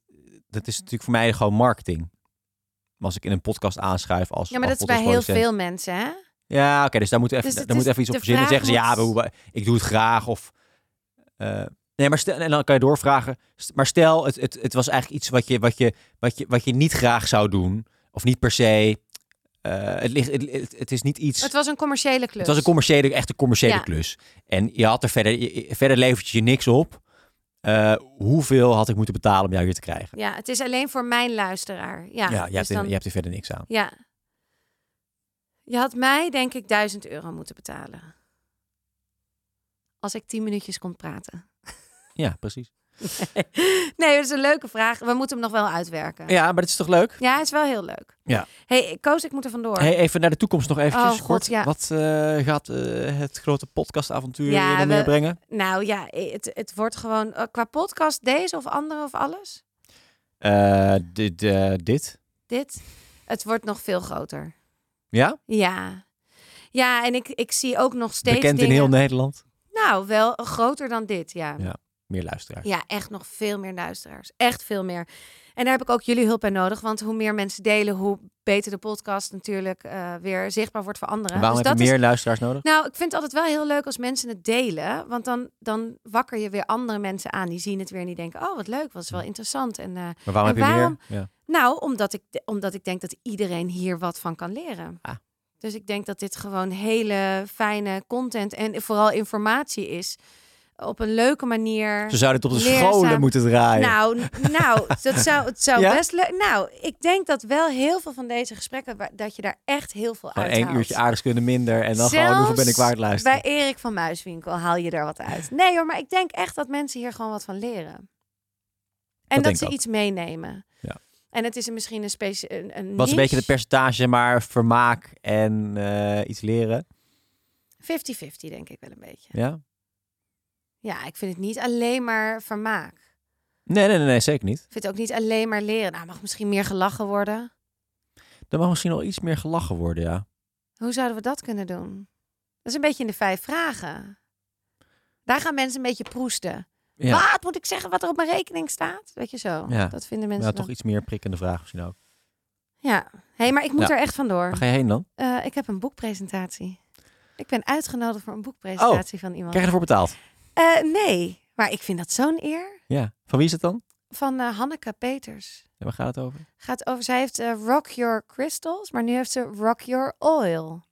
[SPEAKER 1] dat is natuurlijk voor mij gewoon marketing. Maar als ik in een podcast aanschuif als
[SPEAKER 2] Ja, maar
[SPEAKER 1] als
[SPEAKER 2] dat is bij heel
[SPEAKER 1] podcastproducent-
[SPEAKER 2] veel mensen, hè?
[SPEAKER 1] Ja, oké, dus daar moet even,
[SPEAKER 2] Dus het
[SPEAKER 1] daar moet even iets op
[SPEAKER 2] de
[SPEAKER 1] verzinnen. Dan zeggen ze, ja,
[SPEAKER 2] moet-
[SPEAKER 1] we- we- ik doe het graag. Of, eh, nee, maar stel, en dan kan je doorvragen. Maar stel, het, het, het was eigenlijk iets wat je, wat, je, wat, je, wat je niet graag zou doen. Of niet per se. eh, het, ligt, het, het, is niet iets...
[SPEAKER 2] Het was een commerciële klus.
[SPEAKER 1] Het was een commerciële, echt een commerciële
[SPEAKER 2] Ja.
[SPEAKER 1] klus. En je had er verder, je- verder levert je niks op. Eh, hoeveel had ik moeten betalen om jou hier te krijgen?
[SPEAKER 2] Ja, het is alleen voor mijn luisteraar. Ja,
[SPEAKER 1] Ja, je,
[SPEAKER 2] dus
[SPEAKER 1] hebt er,
[SPEAKER 2] dan-
[SPEAKER 1] je hebt er verder niks aan.
[SPEAKER 2] Ja. Je had mij, denk ik, 1000 euro moeten betalen. Als ik 10 minuutjes kon praten. [laughs]
[SPEAKER 1] Ja, precies.
[SPEAKER 2] nee, dat is een leuke vraag. We moeten hem nog wel uitwerken.
[SPEAKER 1] Ja, maar dat is toch leuk?
[SPEAKER 2] Ja, het is wel heel leuk.
[SPEAKER 1] Ja.
[SPEAKER 2] hey, Koos, ik moet er vandoor.
[SPEAKER 1] Hey, even naar de toekomst nog eventjes
[SPEAKER 2] Oh, God,
[SPEAKER 1] kort.
[SPEAKER 2] ja.
[SPEAKER 1] Wat eh, gaat eh, het grote podcastavontuur
[SPEAKER 2] Ja,
[SPEAKER 1] je nog
[SPEAKER 2] we-
[SPEAKER 1] meer brengen?
[SPEAKER 2] Nou ja, het, het wordt gewoon eh, qua podcast deze of andere of alles.
[SPEAKER 1] Eh, dit, eh, dit?
[SPEAKER 2] Dit. Het wordt nog veel groter.
[SPEAKER 1] Ja?
[SPEAKER 2] Ja. Ja, en ik, ik zie ook nog steeds
[SPEAKER 1] Bekend in heel Nederland?
[SPEAKER 2] Nou, wel groter dan dit, ja.
[SPEAKER 1] Ja. Meer luisteraars.
[SPEAKER 2] Ja, echt nog veel meer luisteraars. Echt veel meer. En daar heb ik ook jullie hulp bij nodig. Want hoe meer mensen delen, hoe beter de podcast natuurlijk eh, weer zichtbaar wordt voor anderen.
[SPEAKER 1] En waarom
[SPEAKER 2] Dus
[SPEAKER 1] heb je
[SPEAKER 2] dat
[SPEAKER 1] meer
[SPEAKER 2] is-
[SPEAKER 1] luisteraars nodig?
[SPEAKER 2] Nou, ik vind het altijd wel heel leuk als mensen het delen. Want dan, dan wakker je weer andere mensen aan. Die zien het weer en die denken, oh wat leuk, was wel interessant. En, eh,
[SPEAKER 1] Maar waarom
[SPEAKER 2] en
[SPEAKER 1] heb je
[SPEAKER 2] waarom-
[SPEAKER 1] meer? Ja.
[SPEAKER 2] nou, omdat ik, omdat ik denk dat iedereen hier wat van kan leren.
[SPEAKER 1] Ah.
[SPEAKER 2] Dus ik denk dat dit gewoon hele fijne content en vooral informatie is. Op een leuke manier.
[SPEAKER 1] Ze zouden het op de
[SPEAKER 2] Leerzaam.
[SPEAKER 1] scholen moeten draaien.
[SPEAKER 2] Nou, nou, [laughs] dat zou, het zou
[SPEAKER 1] Ja?
[SPEAKER 2] best leuk. Nou, ik denk dat wel heel veel van deze gesprekken dat je daar echt heel veel
[SPEAKER 1] Gewoon
[SPEAKER 2] uit
[SPEAKER 1] één uurtje aardrijkskunde minder en dan gewoon
[SPEAKER 2] Zelfs
[SPEAKER 1] hoeveel ben ik waard luisteren.
[SPEAKER 2] Bij Erik van Muiswinkel haal je er wat uit. Nee hoor, maar ik denk echt dat mensen hier gewoon wat van leren. En dat, ze
[SPEAKER 1] ook.
[SPEAKER 2] iets meenemen.
[SPEAKER 1] Ja.
[SPEAKER 2] En het is een, misschien een specie een, een
[SPEAKER 1] Wat is een beetje het percentage, maar vermaak en eh, iets leren?
[SPEAKER 2] 50-50 denk ik wel een beetje.
[SPEAKER 1] Ja?
[SPEAKER 2] Ja, ik vind het niet alleen maar vermaak.
[SPEAKER 1] Nee, nee, nee, nee, zeker niet.
[SPEAKER 2] Ik vind het ook niet alleen maar leren. Nou, mag misschien meer gelachen worden.
[SPEAKER 1] Er mag misschien wel iets meer gelachen worden, ja.
[SPEAKER 2] Hoe zouden we dat kunnen doen? Dat is een beetje in de vijf vragen. Daar gaan mensen een beetje proesten.
[SPEAKER 1] Ja,
[SPEAKER 2] Wat moet ik zeggen wat er op mijn rekening staat? Weet je zo.
[SPEAKER 1] Ja.
[SPEAKER 2] Dat vinden mensen
[SPEAKER 1] ja
[SPEAKER 2] dan.
[SPEAKER 1] toch iets meer prikkende vraag misschien ook.
[SPEAKER 2] Ja. hey, maar ik moet
[SPEAKER 1] Ja.
[SPEAKER 2] er echt vandoor.
[SPEAKER 1] Waar ga je heen dan?
[SPEAKER 2] Eh, ik heb een boekpresentatie. Ik ben uitgenodigd voor een boekpresentatie van iemand.
[SPEAKER 1] Krijg je ervoor betaald?
[SPEAKER 2] Eh, nee, maar ik vind dat zo'n eer.
[SPEAKER 1] Ja. Van wie is het dan?
[SPEAKER 2] Van eh, Hanneke Peters.
[SPEAKER 1] Ja, waar gaat het over?
[SPEAKER 2] Gaat over, zij heeft eh, Rock Your Crystals, maar nu heeft ze Rock Your Oil.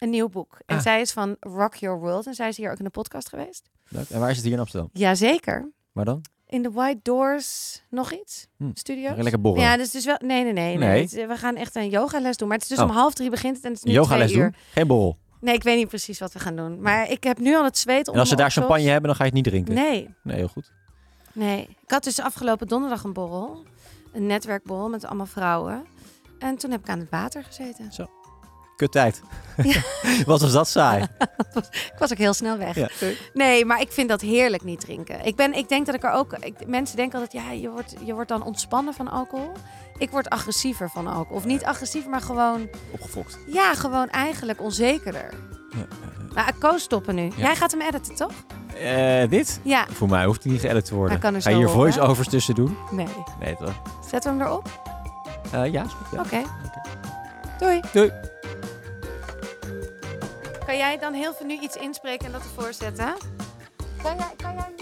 [SPEAKER 2] Een nieuw boek. En
[SPEAKER 1] Ah.
[SPEAKER 2] zij is van Rock Your World. En zij is hier ook in de podcast geweest.
[SPEAKER 1] Leuk. En waar is het hier in Amsterdam?
[SPEAKER 2] Jazeker.
[SPEAKER 1] Waar dan?
[SPEAKER 2] In de White Doors nog iets?
[SPEAKER 1] Hm.
[SPEAKER 2] Studio?
[SPEAKER 1] Lekker borrelen.
[SPEAKER 2] Ja, dus is wel. Nee, nee, nee. we gaan echt een yogales doen. Maar het is dus
[SPEAKER 1] Oh.
[SPEAKER 2] om half drie begint het en het is nu
[SPEAKER 1] Yogales
[SPEAKER 2] twee uur.
[SPEAKER 1] doen? Geen borrel.
[SPEAKER 2] Nee, ik weet niet precies wat we gaan doen. Maar ik heb nu al het zweet onder
[SPEAKER 1] En als ze daar champagne hebben, dan ga je het niet drinken.
[SPEAKER 2] Nee,
[SPEAKER 1] Nee, heel goed.
[SPEAKER 2] nee. Ik had dus afgelopen donderdag een borrel. Een netwerkborrel met allemaal vrouwen. En toen heb ik aan het water gezeten.
[SPEAKER 1] Kut tijd.
[SPEAKER 2] Ja. [laughs]
[SPEAKER 1] Wat was dat saai? [laughs]
[SPEAKER 2] Ik was ook heel snel weg.
[SPEAKER 1] ja.
[SPEAKER 2] Nee, maar ik vind dat heerlijk niet drinken. Ik, ben, ik denk dat ik er ook... Ik, mensen denken altijd, ja, je wordt, je wordt dan ontspannen van alcohol. Ik word agressiever van alcohol. Of niet agressiever, maar gewoon...
[SPEAKER 1] Opgefokt.
[SPEAKER 2] Ja, gewoon eigenlijk onzekerder.
[SPEAKER 1] Ja.
[SPEAKER 2] Nou, ik koos stoppen nu. Jij gaat hem editen, toch?
[SPEAKER 1] Eh, dit?
[SPEAKER 2] Ja.
[SPEAKER 1] Voor mij hoeft hij niet geëdit te worden.
[SPEAKER 2] Kan
[SPEAKER 1] Ga je hier voice-overs tussen doen?
[SPEAKER 2] Nee.
[SPEAKER 1] Nee, toch?
[SPEAKER 2] Zetten we hem erop?
[SPEAKER 1] Eh, ja.
[SPEAKER 2] Oké. Doei.
[SPEAKER 1] Doei.
[SPEAKER 2] Kan jij dan heel veel nu iets inspreken en dat ervoor zetten? Kan jij, kan jij...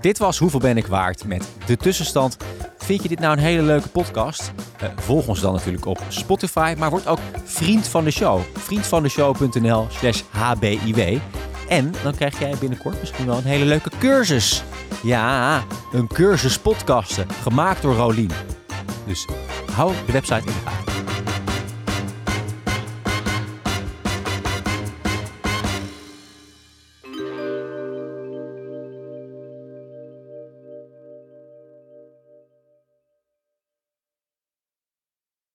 [SPEAKER 1] Dit was Hoeveel ben ik waard met de tussenstand. Vind je dit nou een hele leuke podcast? Uh, volg ons dan natuurlijk op Spotify, maar word ook vriend van de show. Vriendvandeshow.nl slash hbiw. En dan krijg jij binnenkort misschien wel een hele leuke cursus. Ja, een cursus podcasten, gemaakt door Rolien. Dus hou de website in de gaten.